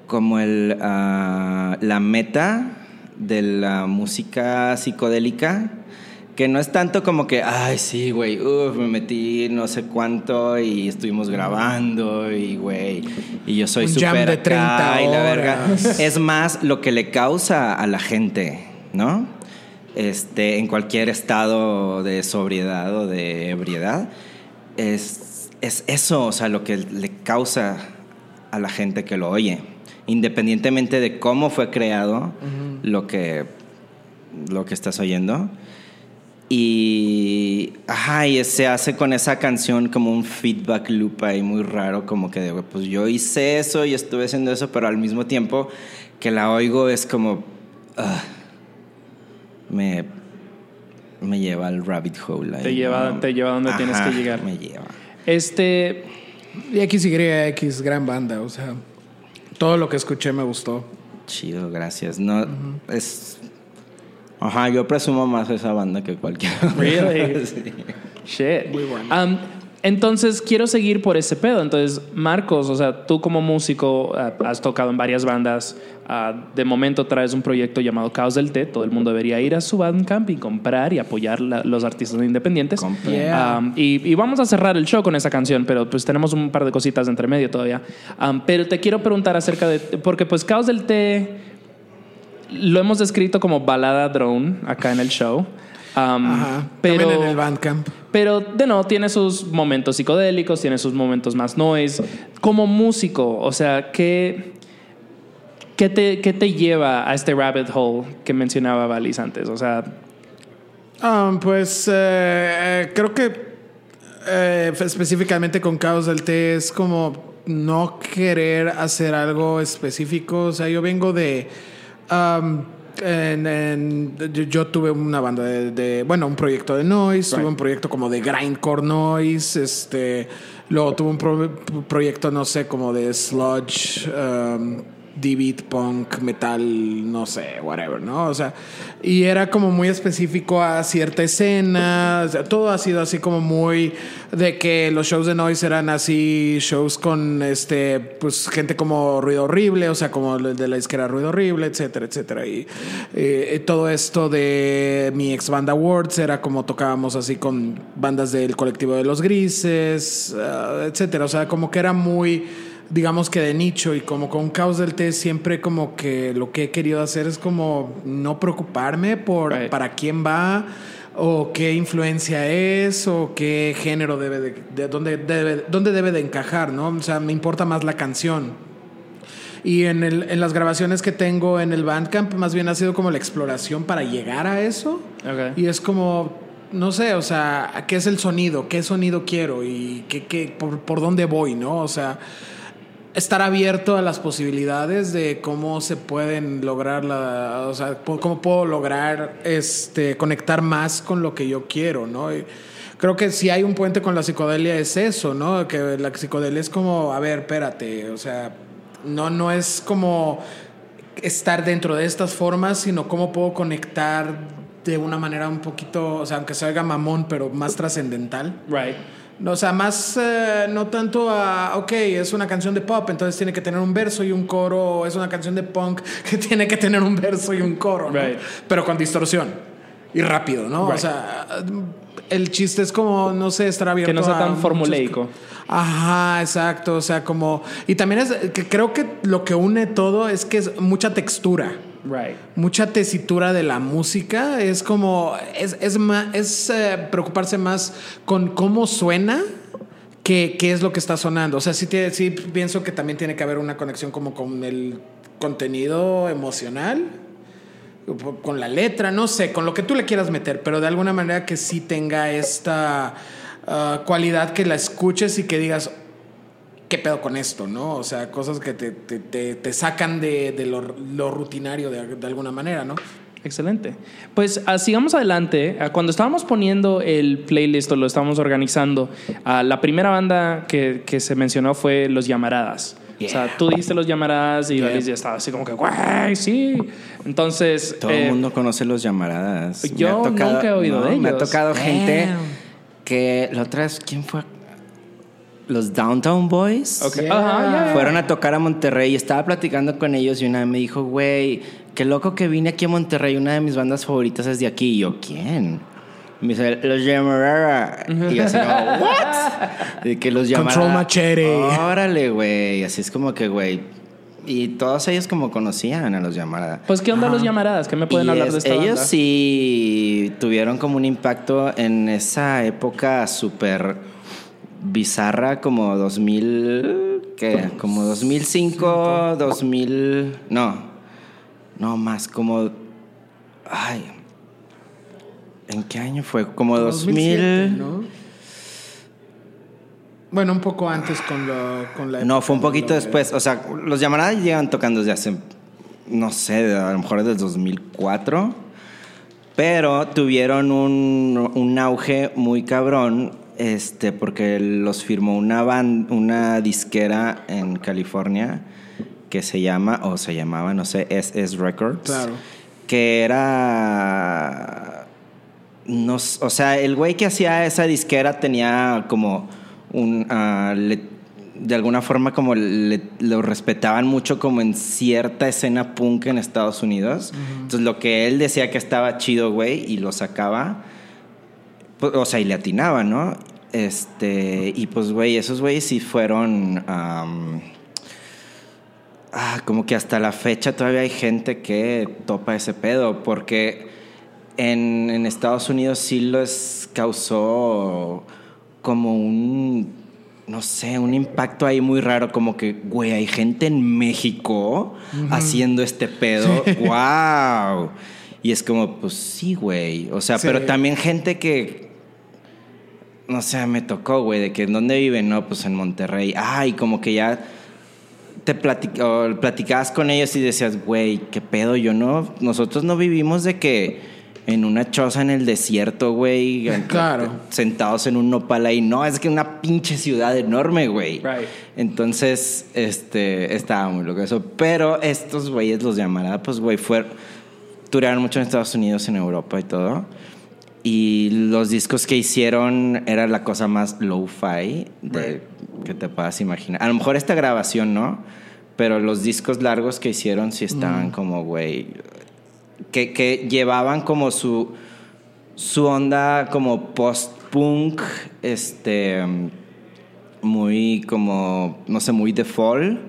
como el, ah, la meta de la música psicodélica, que no es tanto como que, ay, sí, güey, uf, me metí no sé cuánto y estuvimos grabando y, güey, y yo soy súper de acá 30 y la verga. Es más lo que le causa a la gente, ¿no? Este, en cualquier estado de sobriedad o de ebriedad, es, es eso, o sea, lo que le causa a la gente que lo oye, independientemente de cómo fue creado lo, que, lo que estás oyendo. Y, ajá, y se hace con esa canción como un feedback loop ahí muy raro, como que de, pues yo hice eso y estuve haciendo eso, pero al mismo tiempo que la oigo es como, ah, me, me lleva al rabbit hole. ahí, Te lleva- ¿no? te lleva donde tienes que llegar. Me lleva. Este, Y XYX, gran banda, o sea, todo lo que escuché me gustó. Chido, gracias. No, es... Ajá, yo presumo más esa banda que cualquier Really? Sí. Shit. Muy bueno. Um, entonces, quiero seguir por ese pedo. Entonces, Marcos, o sea, tú como músico ah, has tocado en varias bandas. Ah, de momento traes un proyecto llamado Caos del Té. Todo el mundo debería ir a su Bandcamp y comprar y apoyar la- los artistas independientes. Yeah. Um, y, y vamos a cerrar el show con esa canción, pero pues tenemos un par de cositas de entre medio todavía. Um, pero te quiero preguntar acerca de... Porque pues Caos del Té lo hemos descrito como balada drone acá en el show. Um, Ajá. pero, También en el Bandcamp. pero de no, tiene sus momentos psicodélicos, tiene sus momentos más noise. Como músico, o sea, ¿qué, qué, te, qué te lleva a este rabbit hole que mencionaba Valis antes? O sea, pues eh, eh, creo que eh, específicamente con Caos del Té es como no querer hacer algo específico. O sea, yo vengo de... um, en- en- yo, yo tuve una banda de, de- bueno, un proyecto de noise, tuve un proyecto como de grindcore noise, este, luego tuve un pro- proyecto, no sé, como de sludge, um, D-beat, punk, metal, no sé, whatever, ¿no? O sea, y era como muy específico a cierta escena, todo ha sido así como muy de que los shows de Noise eran así, shows con este, pues gente como Ruido Horrible, o sea, como el de la disquera Ruido Horrible, etcétera, etcétera. Y eh, todo esto de mi ex banda Awards era como tocábamos así con bandas del colectivo de los grises, ah, etcétera. O sea, como que era muy digamos que de nicho y como con Caos del Té siempre como que lo que he querido hacer es como no preocuparme por Right. para quién va o qué influencia es o qué género debe de, de dónde debe dónde debe de encajar, ¿no? O sea, me importa más la canción. Y en, el, en las grabaciones que tengo en el Bandcamp, más bien ha sido como la exploración para llegar a eso. Ok. Y es como, no sé, o sea, ¿qué es el sonido? ¿Qué sonido quiero? ¿Y qué, qué, por, por dónde voy? ¿No? O sea, estar abierto a las posibilidades de cómo se pueden lograr la, o sea, cómo puedo lograr este conectar más con lo que yo quiero, ¿no? Creo que si hay un puente con la psicodelia es eso, ¿no? Que la psicodelia es como, a ver, espérate, o sea, no no es como estar dentro de estas formas, sino cómo puedo conectar de una manera un poquito, o sea, aunque se mamón, pero más trascendental. Right. No, O sea, más eh, no tanto a, ok, es una canción de pop, entonces tiene que tener un verso y un coro, o es una canción de punk que tiene que tener un verso y un coro, ¿no? Right. pero con distorsión y rápido, ¿no? O sea, el chiste es como, no sé, estar abierto Que no sea tan muchas formuleico. co- Ajá, exacto, o sea, como... Y también es que creo que lo que une todo es que es mucha textura Right. mucha tesitura de la música. Es como, es, es, ma- es eh, preocuparse más con cómo suena que qué es lo que está sonando. O sea, sí, sí pienso que también tiene que haber una conexión como con el contenido emocional, con la letra, no sé, con lo que tú le quieras meter, pero de alguna manera que sí tenga esta ah, cualidad que la escuches y que digas, ¿qué pedo con esto? ¿No? O sea, cosas que te, te, te- te sacan de, de lo, lo rutinario de, de alguna manera, ¿no? Excelente. Pues ah, sigamos adelante. Ah, Cuando estábamos poniendo el playlist o lo estábamos organizando, ah, la primera banda que, que se mencionó fue Los Llamaradas. O sea, tú dijiste Los Llamaradas y Yeah. Alicia estaba así como que, güey, sí. Entonces, Todo eh, el mundo conoce los llamaradas. Yo ha nunca he oído de Me ha ellos. tocado gente Damn. que la otra vez, ¿quién fue? Los Downtown Boys. Yeah. Fueron a tocar a Monterrey y estaba platicando con ellos y una vez me dijo, güey, qué loco que vine aquí a Monterrey, una de mis bandas favoritas es de aquí. Y yo, ¿quién? Me dice, los Llamarada. Y yo así como, ¿what? De que los. Control Machete. Órale, güey. Así es como que, güey. Y todos ellos como conocían a los Llamarada. Pues, ¿qué onda Los Llamaradas? ¿Qué me pueden Y hablar es- de esta ellos banda? sí tuvieron como un impacto en esa época súper bizarra, como 2000, ¿qué? Como 2005, 2000, no, no más, como, ay, ¿en qué año fue? Como 2000, 2007, ¿no? Bueno, un poco antes con, lo, con la... No, fue un poquito de- después. O sea, los llamaradas llegan tocando desde hace, no sé, a lo mejor desde 2004. Pero tuvieron un, un auge muy cabrón, este, porque los firmó una band, una disquera en California que se llama, o se llamaba, no sé, SS Records. Claro. Que era no, o sea, el güey que hacía esa disquera tenía como un, le- de alguna forma como le- lo respetaban mucho como en cierta escena punk en Estados Unidos. Entonces lo que él decía que estaba chido, güey, y lo sacaba, o sea, y le atinaba, ¿no? Este, y pues, güey, esos güeyes sí fueron... ah, como que hasta la fecha todavía hay gente que topa ese pedo, porque en, en Estados Unidos sí les causó como un, no sé, un impacto ahí muy raro, como que, güey, hay gente en México haciendo este pedo, wow. Y es como, pues sí, güey, o sea, Sí. pero también gente que... No sé, me tocó, güey, de que en dónde viven, no, pues en Monterrey. Ay, como que ya te platic- platicabas con ellos y decías, güey, qué pedo, yo no, nosotros no vivimos de que en una choza en el desierto, güey. Claro. Sentados en un nopal ahí. No, es que una pinche ciudad enorme, güey. Right. Entonces, este, estaba muy loco eso. Pero estos güeyes, los llamará, pues, güey, fue, turaron mucho en Estados Unidos, en Europa y todo. Y los discos que hicieron era la cosa más low-fi de- que te puedas imaginar. A lo mejor esta grabación, ¿no? Pero los discos largos que hicieron sí estaban como, güey, que, que llevaban como su, su onda como post-punk, este, muy como, no sé, muy de fall,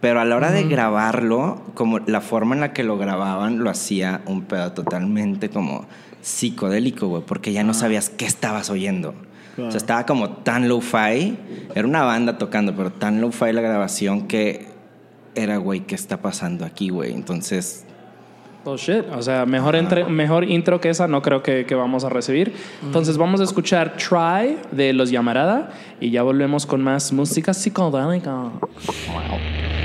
pero a la hora de grabarlo, como la forma en la que lo grababan, lo hacía un pedo totalmente como psicodélico, güey, porque ya no sabías qué estabas oyendo. O sea, estaba como tan low-fi, era una banda tocando, pero tan low-fi la grabación que era, güey, ¿qué está pasando aquí, güey? Entonces, Oh shit, o sea, mejor, entre- mejor intro que esa no creo que, que vamos a recibir. Entonces vamos a escuchar Try de Los Llamarada y ya volvemos con más música psicodélica. Ok,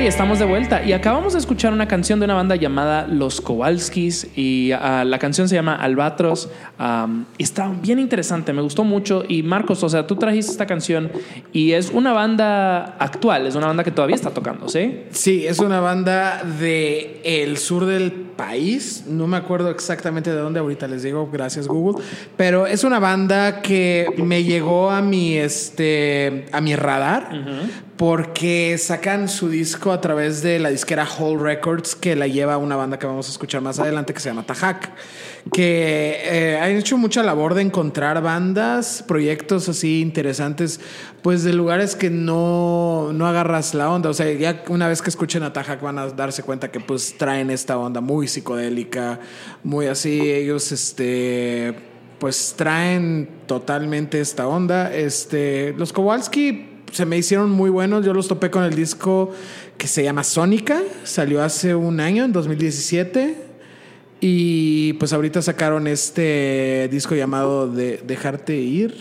estamos de vuelta y acabamos de escuchar una canción de una banda llamada Los Kowalskis y ah, la canción se llama Albatros. Está bien interesante, me gustó mucho. Y Marcos, o sea, tú trajiste esta canción y es una banda actual, es una banda que todavía está tocando, ¿sí? Sí, es una banda de el sur del país. No me acuerdo exactamente de dónde ahorita les digo, gracias Google. Pero es una banda que me llegó a mi este a mi radar porque sacan su disco a través de la disquera Hall Records que la lleva una banda que vamos a escuchar más adelante que se llama Tajak que eh, han hecho mucha labor de encontrar bandas, proyectos así interesantes, pues de lugares que no, no agarras la onda. O sea, ya una vez que escuchen a Tajak van a darse cuenta que pues traen esta onda muy psicodélica, muy así. Ellos, este, pues traen totalmente esta onda. Este, los Kowalski se me hicieron muy buenos. Yo los topé con el disco que se llama Sónica. Salió hace un año, en 2017. Y pues ahorita sacaron este disco llamado de Dejarte ir.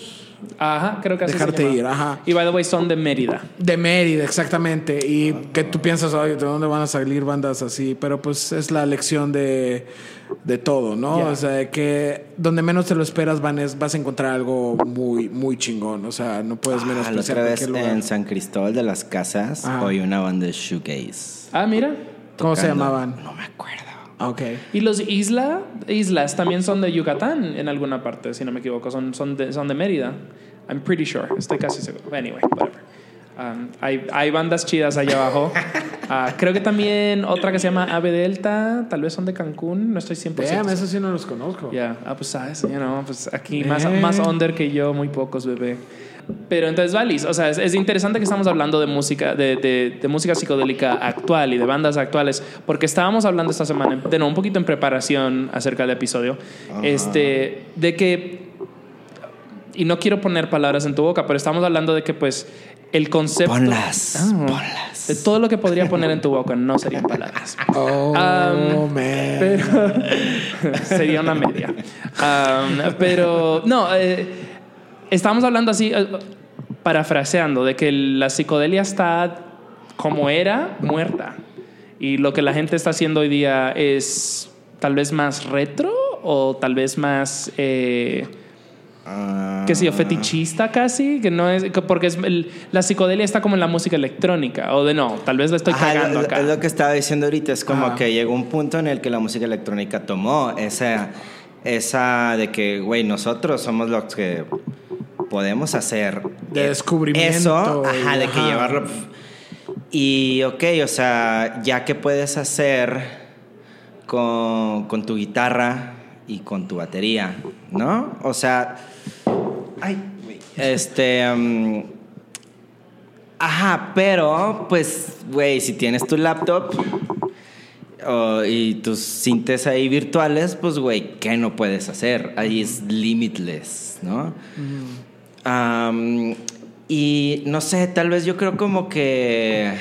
Ajá, creo que así se Dejarte llama. ir, ajá. Y by the way, son de Mérida. De Mérida, exactamente. Y que tú piensas, oye, ¿de dónde van a salir bandas así? Pero pues es la lección de, de todo, ¿no? O sea, de que donde menos te lo esperas van es- vas a encontrar algo muy, muy chingón. O sea, no puedes Ah, la otra vez en San Cristóbal de las Casas Ajá. oí una banda de shoegaze. Ah, mira. ¿Cómo se llamaban? No me acuerdo. Ok. Y los Isla, Islas también son de Yucatán en alguna parte, si no me equivoco. Son, son, de, son de Mérida. I'm pretty sure. Estoy casi seguro. Anyway, whatever. Um, hay, hay bandas chidas allá abajo. Ah, creo que también otra que se llama Ave Delta. Tal vez son de Cancún. No estoy 100%. Damn, eso sí no los conozco. Ya, ah, pues sabes, you know, pues aquí más, más under que yo, muy pocos, bebé. Pero entonces, Valis, o sea, es, es interesante que estamos hablando de música, de, de- de música psicodélica actual y de bandas actuales, porque estábamos hablando esta semana, de no, un poquito en preparación acerca del episodio, este, de que, y no quiero poner palabras en tu boca, pero estamos hablando de que, pues, el concepto. Ponlas, Ah, ponlas. De todo lo que podría poner en tu boca no serían palabras. Oh, Um, man. Pero sería una media. Um, pero no, eh, estamos hablando así, eh, parafraseando, de que la psicodelia está como era, muerta. Y lo que la gente está haciendo hoy día es tal vez más retro o tal vez más... eh, Ah, qué sé yo, fetichista casi, que no es, que- porque es el- la psicodelia está como en la música electrónica, o de no, tal vez la estoy Ajá, cagando lo- acá. Es lo que estaba diciendo ahorita, es como Ajá. que llegó un punto en el que la música electrónica tomó esa, esa de que, güey, nosotros somos los que podemos hacer De eh, descubrimiento Eso, ajá, de que llevarlo. Y ok, o sea, ya que puedes hacer con, con tu guitarra y con tu batería, ¿no? O sea, ay, este, mm, ajá, pero pues, güey, si tienes tu laptop y tus sintes ahí virtuales, pues, güey, ¿qué no puedes hacer? Ahí es limitless, ¿no? Y no sé, tal vez yo creo como que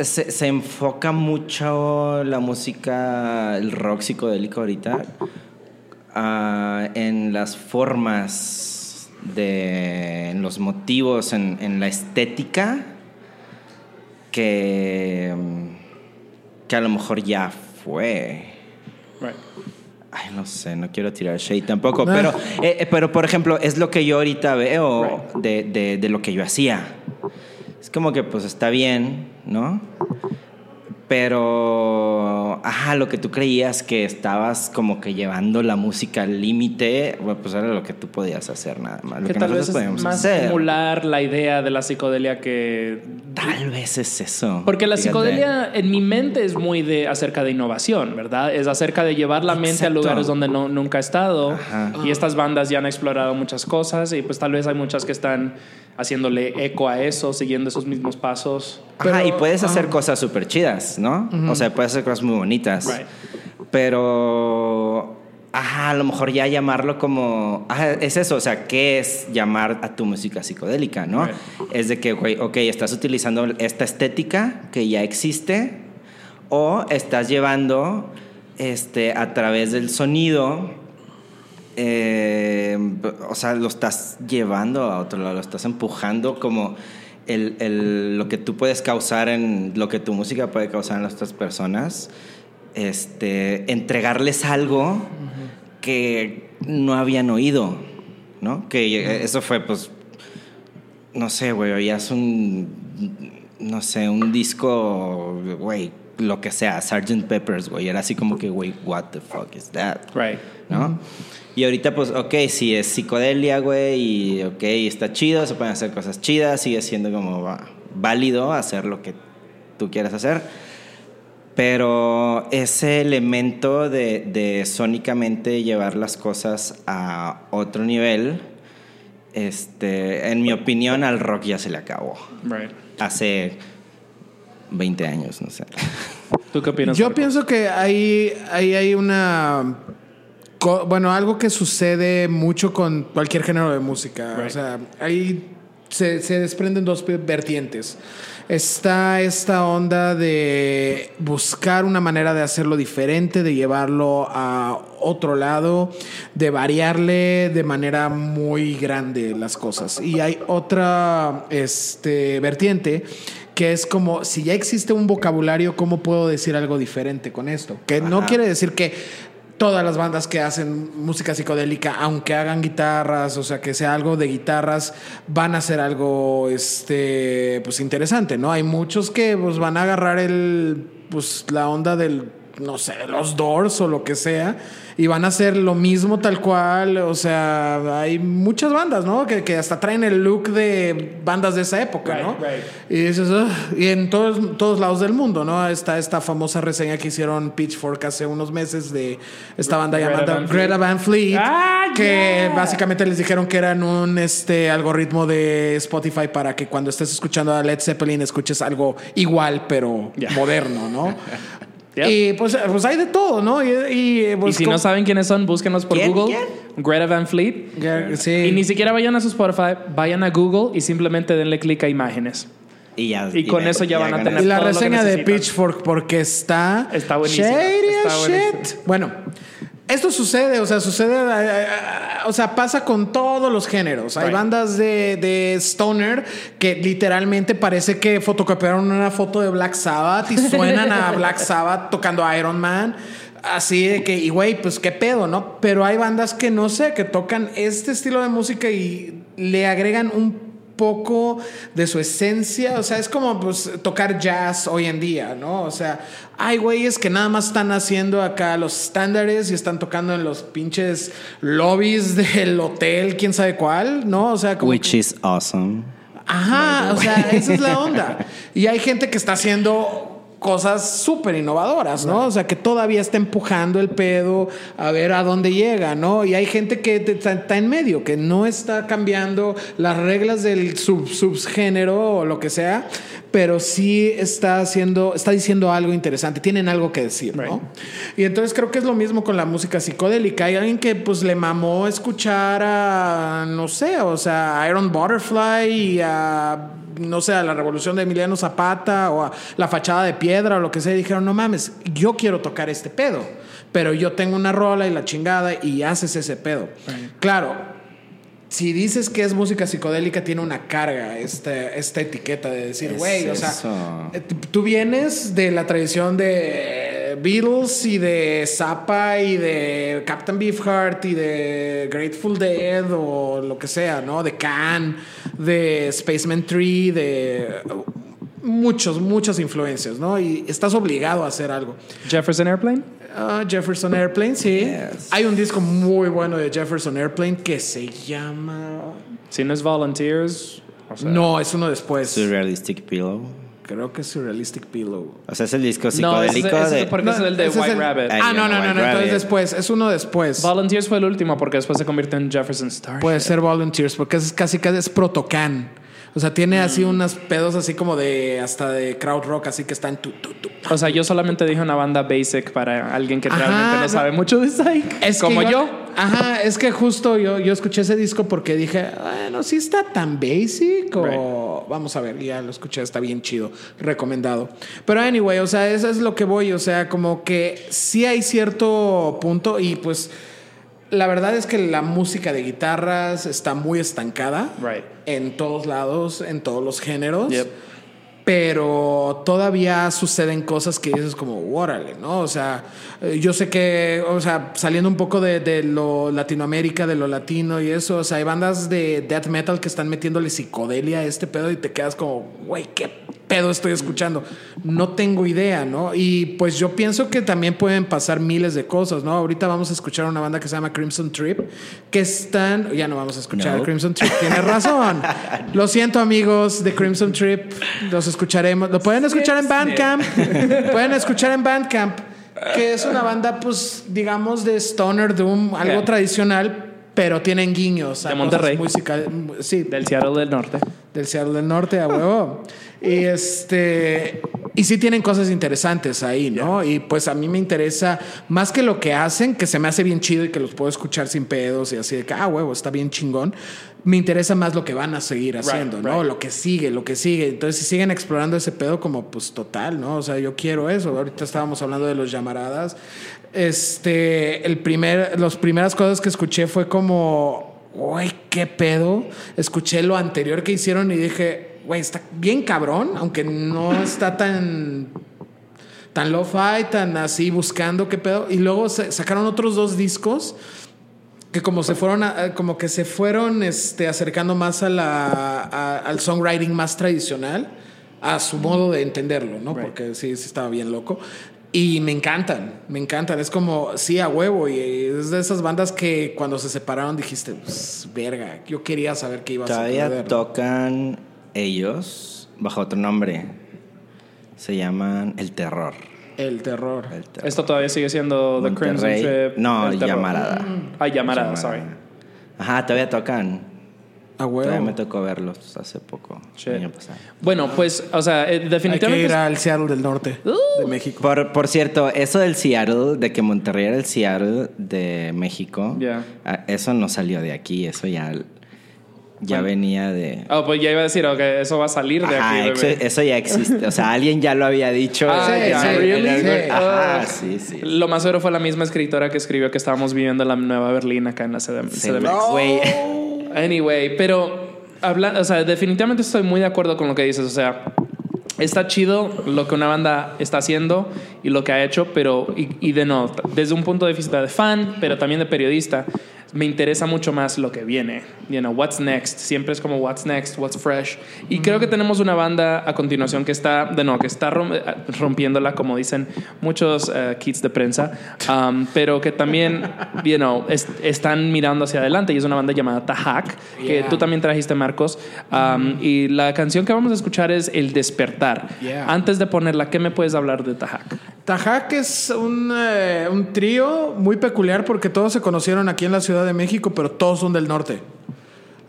se, se enfoca mucho la música, el rock psicodélico ahorita, ah, en las formas, de, en los motivos, en, en la estética, que, que a lo mejor ya fue. Ay, no sé, no quiero tirar shade tampoco, pero, eh, eh, pero por ejemplo, es lo que yo ahorita veo de, de- de lo que yo hacía. Es como que pues está bien, ¿no? Pero, ajá, lo que tú creías que estabas como que llevando la música al límite, pues era lo que tú podías hacer nada más. Lo que que, tal vez es podíamos más hacer. emular la idea de la psicodelia que Tal vez es eso. porque la Fíjate. psicodelia en mi mente es muy de acerca de innovación, ¿verdad? Es acerca de llevar la mente a Exacto. lugares donde no, nunca ha estado. Ajá. Y estas bandas ya han explorado muchas cosas y pues tal vez hay muchas que están haciéndole eco a eso, siguiendo esos mismos pasos. Ajá, Pero, y puedes hacer cosas súper chidas, ¿no? O sea, puedes hacer cosas muy bonitas. Right. Pero, ajá, a lo mejor ya llamarlo como, ajá, es eso, o sea, ¿qué es llamar a tu música psicodélica, no? Right. Es de que, güey, ok, estás utilizando esta estética que ya existe o estás llevando, este, a través del sonido, eh, o sea, lo estás llevando a otro lado, lo estás empujando como el, el- lo que tú puedes causar en lo que tu música puede causar en las otras personas, este, entregarles algo que no habían oído, ¿no? Que eso fue, pues, no sé, güey, oías un, no sé, un disco, güey, lo que sea, Sgt. Peppers, güey, era así como que, güey, what the fuck is that? Right. ¿no? Y ahorita, pues, ok, sí es psicodelia, güey, y ok, está chido, se pueden hacer cosas chidas, sigue siendo como va- válido hacer lo que tú quieras hacer. Pero ese elemento de, de sónicamente llevar las cosas a otro nivel, este, en mi opinión, al rock ya se le acabó. Right. Hace 20 años, no sé. ¿Tú qué opinas? Yo Marco? pienso que ahí, ahí hay una. co- Bueno, algo que sucede mucho con cualquier género de música. Right. O sea, ahí se, se desprenden dos vertientes. Está esta onda de buscar una manera de hacerlo diferente, de llevarlo a otro lado, de variarle de manera muy grande las cosas. Y hay otra este, vertiente que es como si ya existe un vocabulario, ¿cómo puedo decir algo diferente con esto? Que no quiere decir que todas las bandas que hacen música psicodélica, aunque hagan guitarras, o sea, que sea algo de guitarras, van a hacer algo este pues interesante, ¿no? Hay muchos que pues van a agarrar el pues la onda del no sé, los Doors o lo que sea, y van a hacer lo mismo tal cual. O sea, hay muchas bandas, ¿no? Que, que hasta traen el look de bandas de esa época, Right, ¿no? right. Y dices, y en todos, todos lados del mundo, ¿no? Está esta famosa reseña que hicieron Pitchfork hace unos meses de esta banda Greta llamada Van. Greta Van Fleet, Ah, que yeah. básicamente les dijeron que eran un este algoritmo de Spotify para que cuando estés escuchando a Led Zeppelin escuches algo igual pero Yeah. moderno, ¿no? Yep. Y pues, pues hay de todo, ¿no? Y, y, Y pues, si como- no saben quiénes son, búsquenlos por ¿Quién? Google. ¿Quién? Greta Van Fleet. Ya, sí. Y ni siquiera vayan a su Spotify, vayan a Google y simplemente denle clic a imágenes. Y, ya, Y con eso ya van a tener Y la todo lo que reseña de. Pitchfork porque está Está buenísima, shady está shit. Bueno, esto sucede, o sea, sucede, eh, eh, o sea, pasa con todos los géneros. Hay bandas de, de stoner que literalmente parece que fotocopiaron una foto de Black Sabbath y suenan a Black Sabbath tocando Iron Man. Así de que, y güey, pues qué pedo, ¿no? Pero hay bandas que no sé, que tocan este estilo de música y le agregan un poco de su esencia, o sea, es como pues tocar jazz hoy en día, ¿no? O sea, hay güeyes que nada más están haciendo acá los estándares y están tocando en los pinches lobbies del hotel, quién sabe cuál, ¿no? O sea, como Which is awesome. Ajá, o sea, esa es la onda. Y hay gente que está haciendo cosas súper innovadoras, ¿no? O sea, que todavía está empujando el pedo a ver a dónde llega, ¿no? Y hay gente que está, en medio, que no está cambiando las reglas del sub, subgénero o lo que sea, pero sí está haciendo, está diciendo algo interesante, tienen algo que decir, ¿no? Y entonces creo que es lo mismo con la música psicodélica. Hay alguien que pues le mamó escuchar a, no sé, o sea, a Iron Butterfly y a, no sé, a la revolución de Emiliano Zapata o a la fachada de piedra o lo que sea. Y dijeron, no mames, yo quiero tocar este pedo. Pero yo tengo una rola y la chingada y haces ese pedo. Claro, si dices que es música psicodélica, tiene una carga esta, esta etiqueta de decir, Es güey, o sea, eh, t- tú vienes de la tradición de Beatles y de Zappa y de Captain Beefheart y de Grateful Dead o lo que sea, ¿no? De Can, de Spaceman Tree, de uh, muchos, muchas influencias, ¿no? Y estás obligado a hacer algo. Jefferson Airplane. Ah, Jefferson Airplane, sí. Yes. Hay un disco muy bueno de Jefferson Airplane que se llama... Si no es Volunteers. o sea- no, es uno después. Surrealistic Pillow. Creo que es Surrealistic Pillow. O sea, es el disco No, ese, psicodélico ese de. es porque ese es el de ese es White el- Rabbit. Ay, Ah, no, no, no, no, no, entonces después. Es uno después. Volunteers fue el último porque después se convierte en Jefferson Star. Puede ser Volunteers, porque es casi casi es protocan. O sea, tiene Mm. así unos pedos así como de hasta de crowd rock, así que están tu, tu, tu. O sea, yo solamente dije una banda basic para alguien que Ajá, realmente no sabe mucho de psych. Es como yo. Ajá, es que justo yo, yo escuché ese disco porque dije, bueno, sí está tan basic o vamos a ver, ya lo escuché, está bien chido, recomendado. Pero anyway, o sea, eso es lo que voy, o sea, como que sí hay cierto punto y pues la verdad es que la música de guitarras está muy estancada Right. en todos lados, en todos los géneros. Yep. Pero todavía suceden cosas que dices como, órale, ¿no? O sea, eh, yo sé que, o sea, saliendo un poco de, de lo Latinoamérica, de lo latino y eso, o sea, hay bandas de death metal que están metiéndole psicodelia a este pedo y te quedas como, güey, ¿qué pedo estoy escuchando? No tengo idea, ¿no? Y pues yo pienso que también pueden pasar miles de cosas, ¿no? Ahorita vamos a escuchar una banda que se llama Crimson Trip, que están, ya no vamos a escuchar No. a Crimson Trip, tienes razón. Lo siento amigos de Crimson Trip, los escucharemos, lo pueden escuchar en Bandcamp, pueden escuchar en Bandcamp, que es una banda pues digamos de stoner doom, algo Yeah. tradicional. Pero tienen guiños. De Monterrey. musical- sí, Del Seattle del Norte. del Seattle del Norte a huevo. y este y sí tienen cosas interesantes ahí, ¿no? Y pues a mí me interesa más que lo que hacen, que se me hace bien chido y que los puedo escuchar sin pedos y así de que ah, huevo, está bien chingón. Me interesa más lo que van a seguir haciendo, ¿no? right. Lo que sigue, lo que sigue. Entonces, si siguen explorando ese pedo como pues total, ¿no? O sea, yo quiero eso. Ahorita estábamos hablando de los llamaradas. Este, el primer, las primeras cosas que escuché fue como, güey, qué pedo. Escuché lo anterior que hicieron y dije, güey, está bien cabrón, aunque no está tan tan lo-fi, tan así buscando qué pedo. Y luego sacaron otros dos discos que como se fueron, a- como que se fueron este, acercando más a la, a- al songwriting más tradicional, a su modo de entenderlo, ¿no? Right. Porque sí, sí estaba bien loco. Y me encantan, me encantan. Es como, sí, a huevo. Y es de esas bandas que cuando se separaron dijiste, pues, verga, yo quería saber qué iba a Todavía suceder. tocan ellos bajo otro nombre. Se llaman El Terror. El terror. El Terror. Esto todavía sigue siendo The Crimson. Trip. No. Llamarada. Ah, Llamarada, Llamarada. sorry. Ajá, todavía tocan. A Todavía me tocó verlos hace poco. Shit. Año pasado. Bueno, pues, o sea, eh, Hay que definitivamente. ir al Seattle del Norte, Uh. de México. Por, por cierto, eso del Seattle, de que Monterrey era el Seattle de México, ah, eso no salió de aquí, eso ya, ya Bueno. venía de... Oh, pues ya iba a decir, ok, eso va a salir de Ajá, aquí. eso, eso ya existe. O sea, alguien ya lo había dicho. Ah, Sí, ya, sí, sí. Ajá, Ah. sí, sí. Lo más seguro fue la misma escritora que escribió que estábamos viviendo en la Nueva Berlín acá en la CDM. CDMX. güey. Anyway, pero habla, o sea, definitivamente estoy muy de acuerdo con lo que dices. O sea, está chido lo que una banda está haciendo y lo que ha hecho, pero y, y de no, desde un punto de vista de fan, pero también de periodista, me interesa mucho más lo que viene. You know, what's next. Siempre es como what's next, what's fresh. Y creo que tenemos una banda a continuación que está, de no, que está rom- rompiéndola, como dicen muchos eh, kits de prensa, um, pero que también, you know, es- están mirando hacia adelante. Y es una banda llamada Tahak, que Yeah. tú también trajiste, Marcos. Um, Y la canción que vamos a escuchar es El Despertar. Yeah. Antes de ponerla, ¿qué me puedes hablar de Tahak? Tajac es un, eh, un trío muy peculiar porque todos se conocieron aquí en la Ciudad de México, pero todos son del norte.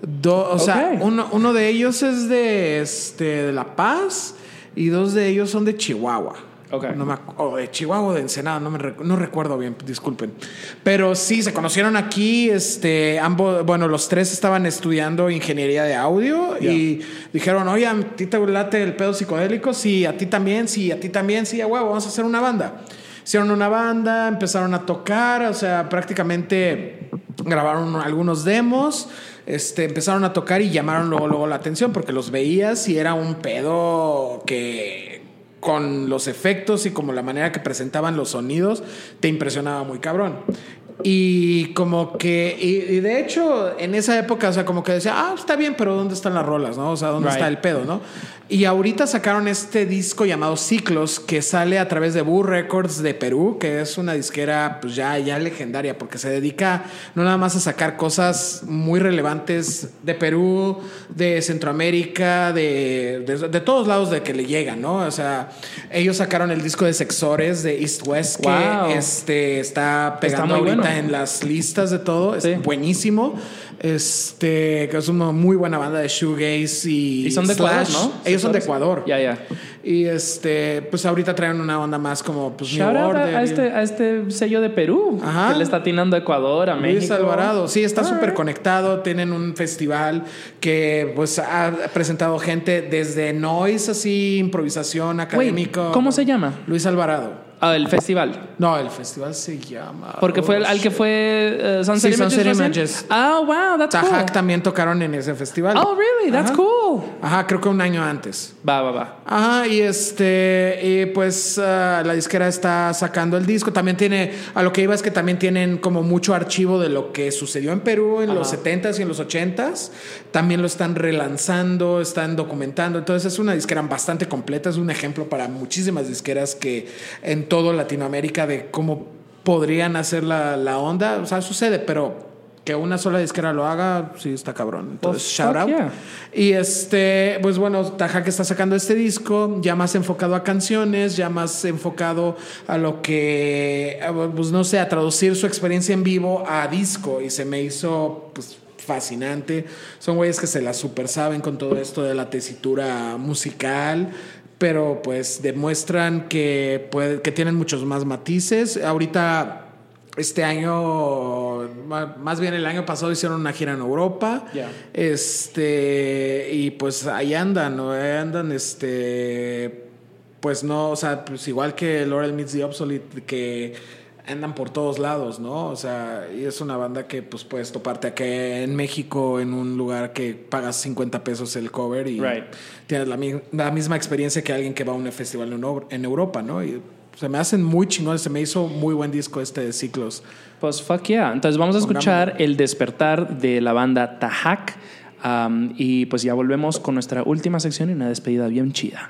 Do- o sea, uno, uno de ellos es de, este, de La Paz y dos de ellos son de Chihuahua. Ok. No me o de Chihuahua o de Ensenada, no, me no recuerdo bien, disculpen. Pero sí, se conocieron aquí, este, ambos, bueno, los tres estaban estudiando ingeniería de audio y dijeron, oye, a ti te late el pedo psicodélico, sí, a ti también, sí, a ti también, sí, a huevo, vamos a hacer una banda. Hicieron una banda, empezaron a tocar, o sea, prácticamente grabaron algunos demos, este, empezaron a tocar y llamaron luego, luego la atención porque los veías y era un pedo que con los efectos y como la manera que presentaban los sonidos, te impresionaba muy cabrón. Y como que, y, y de hecho, en esa época, o sea, como que decía, ah, está bien, pero ¿dónde están las rolas, no? O sea, ¿dónde Right. está el pedo, no? Y ahorita sacaron este disco llamado Ciclos, que sale a través de Boo Records de Perú, que es una disquera, pues ya, ya legendaria, porque se dedica no nada más a sacar cosas muy relevantes de Perú, de Centroamérica, de, de, de todos lados de que le llegan, ¿no? O sea, ellos sacaron el disco de Sexores de East West, que Wow. este, está pegando muy ahorita bueno. En las listas de todo, es Sí. buenísimo. Este, que es una muy buena banda de shoegaze y, Y son de Ecuador, slash. ¿no? Ellos son de. Ecuador. Ya, ya. Y este, pues ahorita traen una onda más como pues New Order. a, este, a este sello de Perú Ajá. que le está atinando a Ecuador, a Luis México. Alvarado, sí, está súper conectado. Tienen un festival que pues ha presentado gente desde noise, así, improvisación Wait, académico. ¿Cómo se llama? Luis Alvarado. Ah, el festival. No, el festival se llama. Porque fue el- oh, al que fue uh, Sunset Sí, Images. Sunset. Images. Ah, wow, that's Tajak cool. también tocaron en ese festival. Oh, really? That's Ajá. cool. Ajá, creo que un año antes. Va, va, va. Ajá, y este, y pues ah, la disquera está sacando el disco. También tiene, a lo que iba es que también tienen como mucho archivo de lo que sucedió en Perú en los 70s y en los 80s. También lo están relanzando, están documentando. Entonces es una disquera bastante completa. Es un ejemplo para muchísimas disqueras que en todo Latinoamérica de cómo podrían hacer la, la onda. O sea, sucede, pero que una sola disquera lo haga, sí está cabrón. Entonces, Well, shout out. yeah. Y este, pues bueno, Tajak está sacando este disco, ya más enfocado a canciones, ya más enfocado a lo que, pues no sé, a traducir su experiencia en vivo a disco. Y se me hizo, pues, fascinante. Son güeyes que se la super saben con todo esto de la tesitura musical. Pero pues demuestran que, puede- que tienen muchos más matices. Ahorita este año, más bien el año pasado hicieron una gira en Europa. Ya. Este, y pues ahí andan, ¿no? Ahí andan, este, pues no, o sea, pues igual que Laurel Meets the Obsolete, que andan por todos lados, ¿no? O sea, y es una banda que pues puedes toparte aquí en México, en un lugar que pagas 50 pesos el cover y Right. tienes la, mi- la misma experiencia que alguien que va a un festival en, Euro- en Europa, ¿no? Y se me hacen muy chingones, se me hizo muy buen disco este de ciclos. Pues fuck yeah. Entonces vamos a escuchar el despertar de la banda Tahak. um, y pues ya volvemos con nuestra última sección y una despedida bien chida.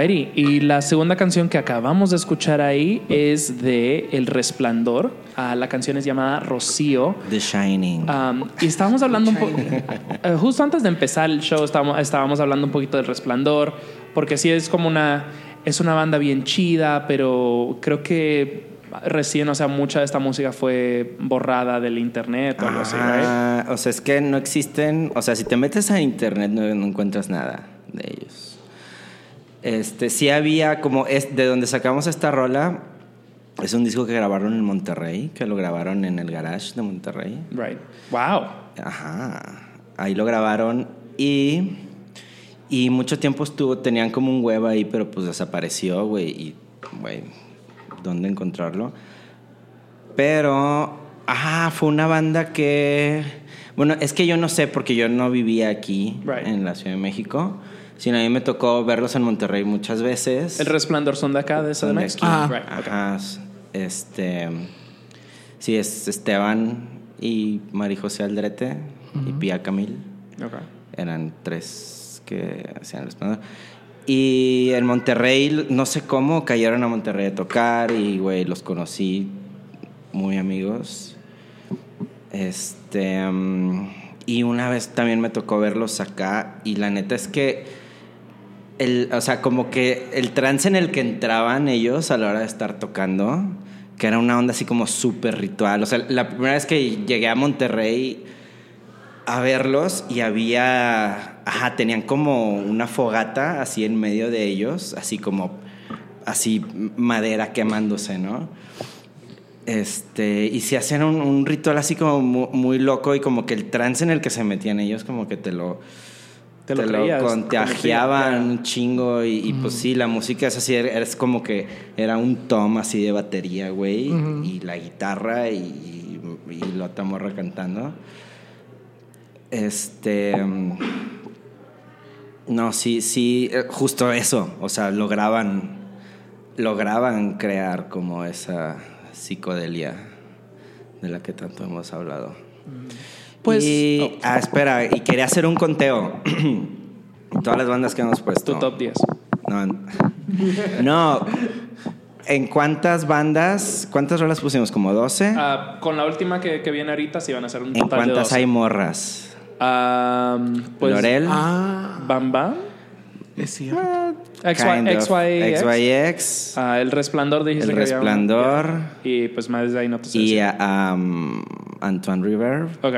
Alrighty. Y la segunda canción que acabamos de escuchar ahí es de El Resplandor. Ah, la canción es llamada Rocío. The Shining. Um, y estábamos hablando un poco, justo antes de empezar el show, estábamos, estábamos hablando un poquito del resplandor, porque sí es como una, es una banda bien chida, pero creo que recién, o sea, mucha de esta música fue borrada del internet o algo así, right? Ah, o sea, es que no existen. O sea, si te metes a internet no, no encuentras nada. Este, sí había como es de donde sacamos esta rola. Es un disco que grabaron en Monterrey, que lo grabaron en el garage de Monterrey. Right. Wow. Ajá. Ahí lo grabaron y y mucho tiempo estuvo tenían como un web ahí, pero pues desapareció, güey, y güey, ¿dónde encontrarlo? Pero ajá, fue una banda que bueno, es que yo no sé porque yo no vivía aquí Right. en la Ciudad de México, sino a mí me tocó verlos en Monterrey muchas veces. El resplandor son de acá, de CDMX. Ah. Right, okay. Ajá, este sí es Esteban y Mari José Aldrete y Pia Camil. Okay. Eran tres que hacían el resplandor. Y en Monterrey, no sé cómo, cayeron a Monterrey a tocar y, güey, los conocí muy amigos. Este. mm, y una vez también me tocó verlos acá y la neta es que. El, o sea, como que el trance en el que entraban ellos a la hora de estar tocando, que era una onda así como súper ritual. O sea, la primera vez que llegué a Monterrey a verlos y había, ajá, tenían como una fogata así en medio de ellos, así como, así madera quemándose, ¿no? Este, y se hacían un, ritual así como mu- muy, loco y como que el trance en el que se metían ellos como que te lo, Te lo creías, contagiaban un chingo y, y, pues sí, la música es así, era- es como que era un tom así de batería, güey, y la guitarra y, y la otra morra cantando. Este. mm, No, sí, sí, eh, justo eso. O sea, lograban. Lograban crear como esa psicodelia de la que tanto hemos hablado. Pues- Y, oh. ah, espera, y quería hacer un conteo. Todas las bandas que hemos puesto. Tu top 10. No, no. ¿En cuántas bandas? ¿Cuántas rolas pusimos? ¿Como 12? Ah, con la última que, que viene ahorita, sí van a ser un ¿En total de cuántas 12. hay morras? Am, pues, ¿Lorel? Ah, Bam Bam. es cierto. Of. XYX. XYX, Ah, el resplandor dijiste El que había. Resplandor. Y pues más de ahí no te sé y um, Antoine River. Ok.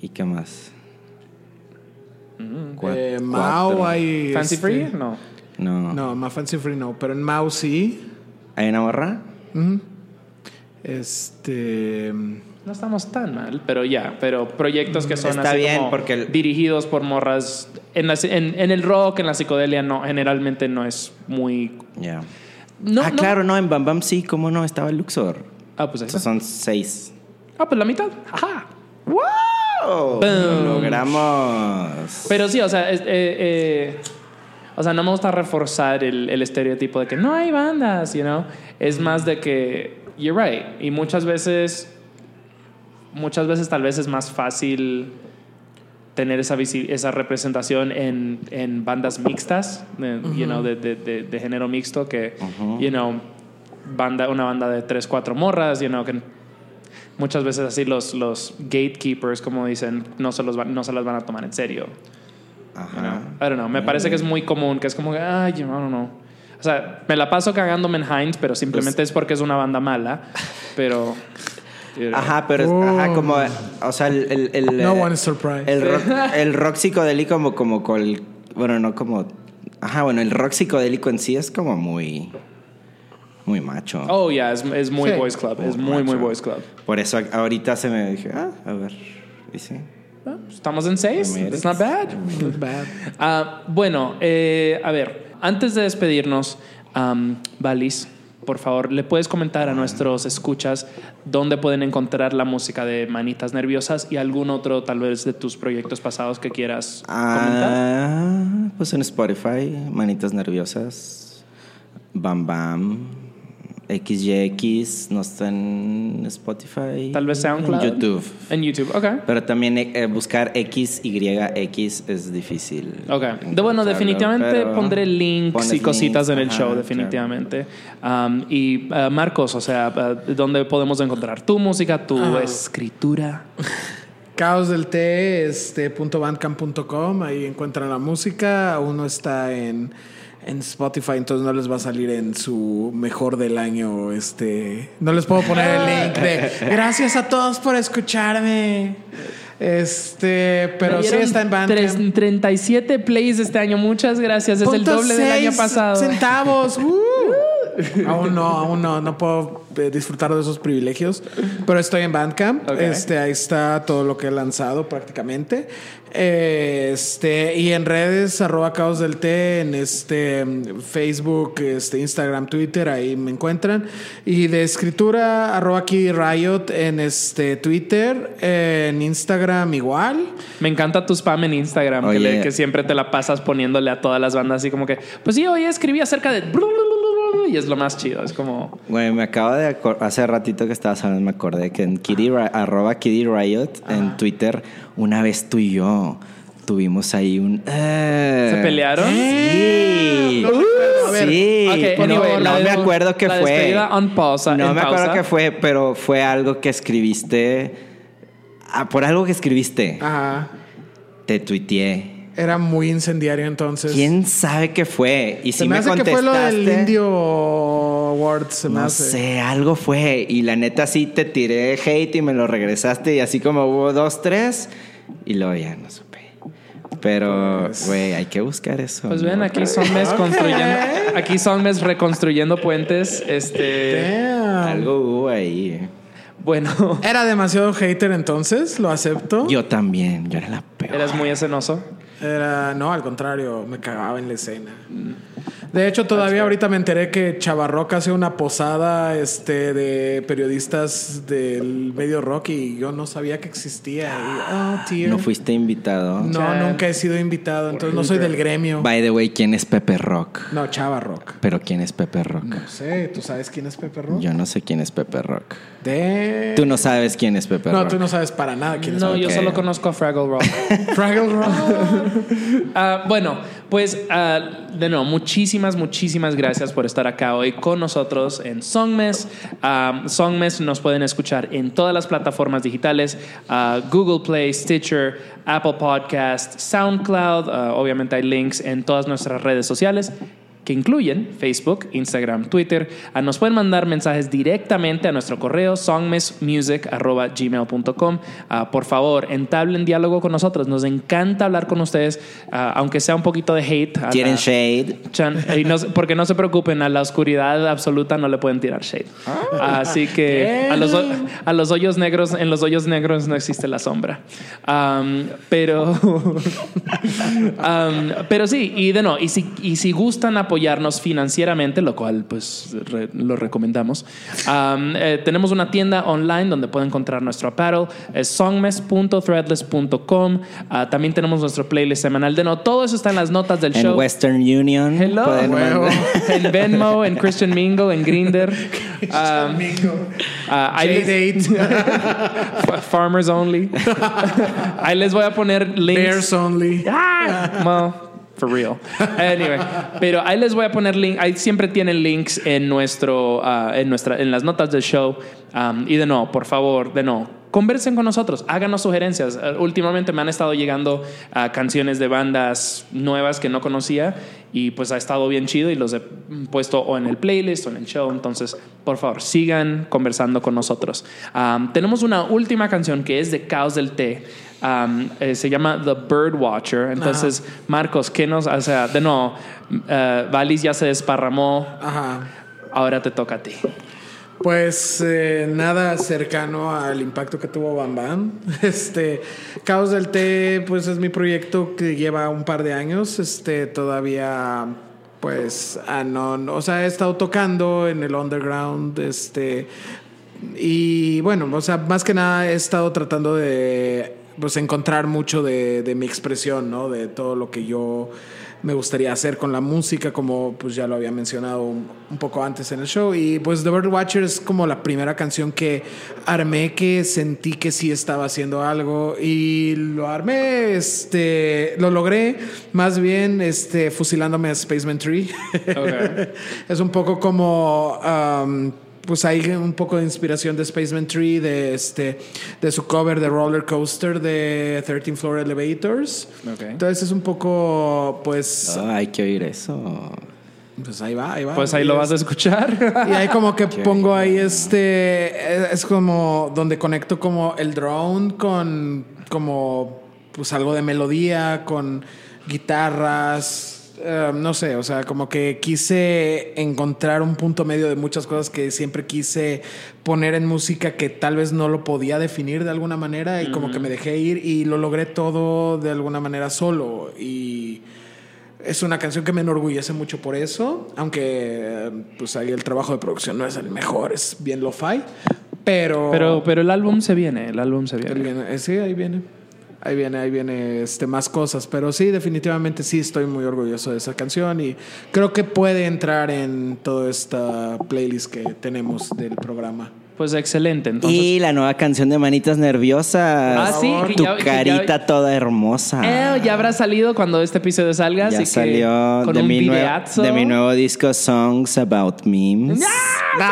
¿Y qué más? Mm. Cua- Eh. Mao hay. Fancy este, Free? No. No. No, más Fancy Free no, pero en Mao sí. ¿Hay una morra? Ujú. Este. No estamos tan mal, pero ya. Pero proyectos que son Está así bien, como porque el- dirigidos por morras. En, la- en- en el rock, en la psicodelia, no, generalmente no es muy. Ya. No, ah, no. claro, no, en Bam Bam sí, ¿cómo no? Estaba el Luxor. Ah, pues ahí está. Son seis. Ah, pues la mitad. Ajá. ¡Wow! Lo logramos. Pero sí, o sea, es- eh, eh, o sea, no me gusta reforzar el, el estereotipo de que no hay bandas, you know. Es más de que you're right. Y muchas veces, muchas veces tal vez es más fácil tener esa, esa representación en, en bandas mixtas, de, you know, de, de- de- de género mixto, que, you know, banda, una banda de tres, cuatro morras, you know, que muchas veces así los, los gatekeepers, como dicen, no se, los van- no se las van a tomar en serio. you know. Ajá. I don't know. Me parece que es muy común, que es como ay, yo no, no. O sea, me la paso cagándome en Heinz, pero simplemente Pues es porque es una banda mala. Pero. Ajá, pero es, ajá, como, o sea, el, el, el, No eh, one is surprised. El rock, el rock psicodélico como, como con, bueno, no como, ajá, bueno, el rock psicodélico en sí es como muy, muy macho. Oh, yeah, es, es muy Sí. Boys Club. Es Muy muy. Boys Club. Por eso a- ahorita se me dije, ah, a ver, y sí. Ah, Estamos en seis. It's not bad. Not bad. Ah, bueno, eh, a ver, antes de despedirnos, um, Valis, por favor, ¿le puedes comentar a nuestros escuchas dónde pueden encontrar la música de Manitas Nerviosas y algún otro, tal vez, de tus proyectos pasados que quieras comentar? Ah, pues en Spotify, Manitas Nerviosas, Bam Bam, XYX no está en Spotify. Tal vez SoundCloud. En YouTube. En YouTube, ok. Pero también eh, buscar XYX es difícil. Ok. De, bueno, definitivamente pondré links y cositas en el show, definitivamente. Um, y uh, Marcos, o sea, uh, ¿dónde podemos encontrar tu música, tu Ah. escritura? Caos del Té, este, punto bandcamp.com, ahí encuentran la música. Uno está en, en Spotify, entonces no les va a salir en su mejor del año. Este, no les puedo poner el link de gracias a todos por escucharme. Este, pero sí está en Bandcamp. 37 plays este año, muchas gracias. Es el doble del año pasado. Centavos. Uh. Aún no, aún no, no puedo eh, disfrutar de esos privilegios, pero estoy en Bandcamp. Este, ahí está todo lo que he lanzado prácticamente. Este, y en redes, arroba caos del té, en este Facebook, este, Instagram, Twitter, ahí me encuentran. Y de escritura, arroba Kiddy Riot en este Twitter, en Instagram igual. Me encanta tu spam en Instagram, que, Oye. le- que siempre te la pasas poniéndole a todas las bandas así como que, pues sí, hoy escribí acerca de... Y es lo más chido, es como... Güey, me acabo de hace ratito que estabas hablando, me acordé que en Kitty, Ri- arroba Kitty Riot en Twitter, una vez tú y yo tuvimos ahí un. eh, ¿Se pelearon? Sí. A ver, sí. ok, no, anyway, no me acuerdo qué fue. despedida on pausa- No me acuerdo qué fue, pero fue algo que escribiste. Ah, por algo que escribiste. Ajá. Te tuiteé. Era muy incendiario entonces. ¿Quién sabe qué fue? Y Se si me me, hace que contestaste. fue lo del Indio Award, se me No hace. sé, algo fue. Y la neta sí te tiré hate y me lo regresaste. Y así como hubo dos, tres. Y luego ya no supe. Pero, güey, hay que buscar eso. Pues ¿no? ven, aquí son mes construyendo... Aquí son mes reconstruyendo puentes. Este... Damn. Algo hubo ahí. Bueno, Era demasiado hater entonces, lo acepto. Yo también, yo era la peor. eres muy escenoso. Era, no, al contrario, me cagaba en la escena. De hecho, todavía ahorita me enteré que Chavarroca hace una posada este, de periodistas del medio rock y yo no sabía que existía. Y, oh. No fuiste invitado. No, nunca he sido invitado, entonces no soy del gremio. By the way, ¿quién es Pepe Rock? No, Chavarrock. Pero ¿quién es Pepe Rock? No sé, ¿tú sabes quién es Pepe Rock? Yo no sé quién es Pepe Rock. De... Tú no sabes quién es Pepe No, Rock. tú no sabes para nada quién es No, Pepe yo Ok. solo conozco a Fraggle Rock. Fraggle Rock. Ah, bueno, pues ah, de nuevo, muchísimas, muchísimas gracias por estar acá hoy con nosotros en Songmes. Ah, Songmes nos pueden escuchar en todas las plataformas digitales: Google Play, Stitcher, Apple Podcast, SoundCloud. Obviamente hay links en todas nuestras redes sociales que incluyen Facebook, Instagram, Twitter. Ah, nos pueden mandar mensajes directamente a nuestro correo songmessmusic.gmail.com. Ah, por favor, entablen diálogo con nosotros. Nos encanta hablar con ustedes, ah, aunque sea un poquito de hate. ¿Quieren la- shade? Chan, y no porque no se preocupen, a la oscuridad absoluta no le pueden tirar shade. Así que a los, a los hoyos negros, en los hoyos negros no existe la sombra. Am, pero, am, pero sí, y de no, y si, y si gustan apoyarnos financieramente, lo cual pues re- lo recomendamos, am, eh, tenemos una tienda online donde pueden encontrar nuestro apparel, es songmes.threadless.com. Ah, también tenemos nuestro playlist semanal. De no, todo eso está en las notas del En show. Western Union. Hello. mandar- en Venmo, en Christian Mingle, en Grinder. Um, ah, ahí les- Fa- Farmers only. ahí les voy a poner links. Bears only. Ah, well, for real. Anyway, pero ahí les voy a poner link. Ahí siempre tienen links en nuestro, ah, en nuestra, en las notas del show. Um, y de no, por favor, de no. Conversen con nosotros, háganos sugerencias. Uh, últimamente me han estado llegando ah, canciones de bandas nuevas que no conocía y pues ha estado bien chido y los he puesto o en el playlist o en el show. Entonces, por favor, sigan conversando con nosotros. Um, tenemos una última canción que es de Caos del Té. Um, eh, se llama The Bird Watcher. Entonces, Marcos, ¿qué nos, o sea, de nuevo, uh, Valis ya se desparramó, Ajá. ahora te toca a ti. Pues eh, nada cercano al impacto que tuvo Bam Bam. Este, Caos del Té, pues es mi proyecto que lleva un par de años. Este, todavía, pues, ah, no, no, o sea, he estado tocando en el underground, este, y bueno, o sea, más que nada he estado tratando de pues encontrar mucho de, de mi expresión, ¿no? De todo lo que yo me gustaría hacer con la música, como pues ya lo había mencionado un, un poco antes en el show. Y pues The Bird Watcher es como la primera canción que armé que sentí que sí estaba haciendo algo y lo armé, este, lo logré más bien este, fusilándome a Spaceman Tree. Ok. es un poco como... um, pues hay un poco de inspiración de Spaceman Tree, de, este, de su cover de Roller Coaster de 13 Floor Elevators. Ok. Entonces es un poco, pues, hay que oír eso. pues ahí va, ahí va. Pues ahí lo vas a escuchar. Y ahí como que pongo ahí este, es como donde conecto como el drone con como pues algo de melodía, con guitarras, eh, no sé, o sea, como que quise encontrar un punto medio de muchas cosas que siempre quise poner en música que tal vez no lo podía definir de alguna manera y como que me dejé ir y lo logré todo de alguna manera solo y... Es una canción que me enorgullece mucho por eso, aunque eh, pues ahí el trabajo de producción no es el mejor, es bien lo-fi, pero... Pero, pero el álbum se viene, el álbum se viene. viene, eh, sí, ahí viene. Ahí viene, ahí viene este, más cosas. Pero sí, definitivamente sí estoy muy orgulloso de esa canción y creo que puede entrar en toda esta playlist que tenemos del programa. Pues excelente, entonces. y la nueva canción de Manitas Nerviosas. Ah, sí, Tu ya- que ya- carita toda hermosa. Eh, ya habrá salido cuando este episodio salga, ya así salió que con de un mi, nuevo, de mi nuevo disco Songs About Memes. No,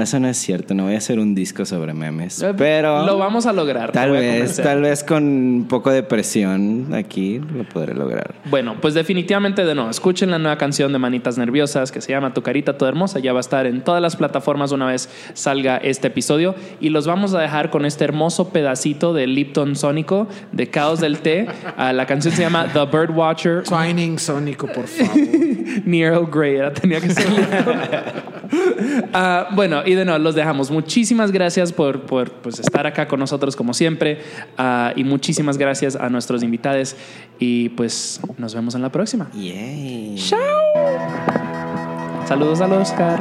eso no es cierto. No voy a hacer un disco sobre memes. Eh, Pero lo vamos a lograr. tal vez, tal vez con un poco de presión aquí lo podré lograr. Bueno, pues definitivamente de nuevo, escuchen la nueva canción de Manitas Nerviosas que se llama Tu Carita Toda Hermosa. Ya va a estar en todas las plataformas una vez salga este episodio. Y los vamos a dejar con este hermoso pedacito de Lipton Sónico de Caos del Té. Ah, la canción se llama The Bird Watcher. Twining Sónico, por favor. Ni Earl Grey, era, tenía que ser Ah, bueno, y de nuevo, los dejamos. Muchísimas gracias por, por, pues, estar acá con nosotros como siempre. Ah, y muchísimas gracias a nuestros invitados. Y pues nos vemos en la próxima. Yay. Saludos al Oscar.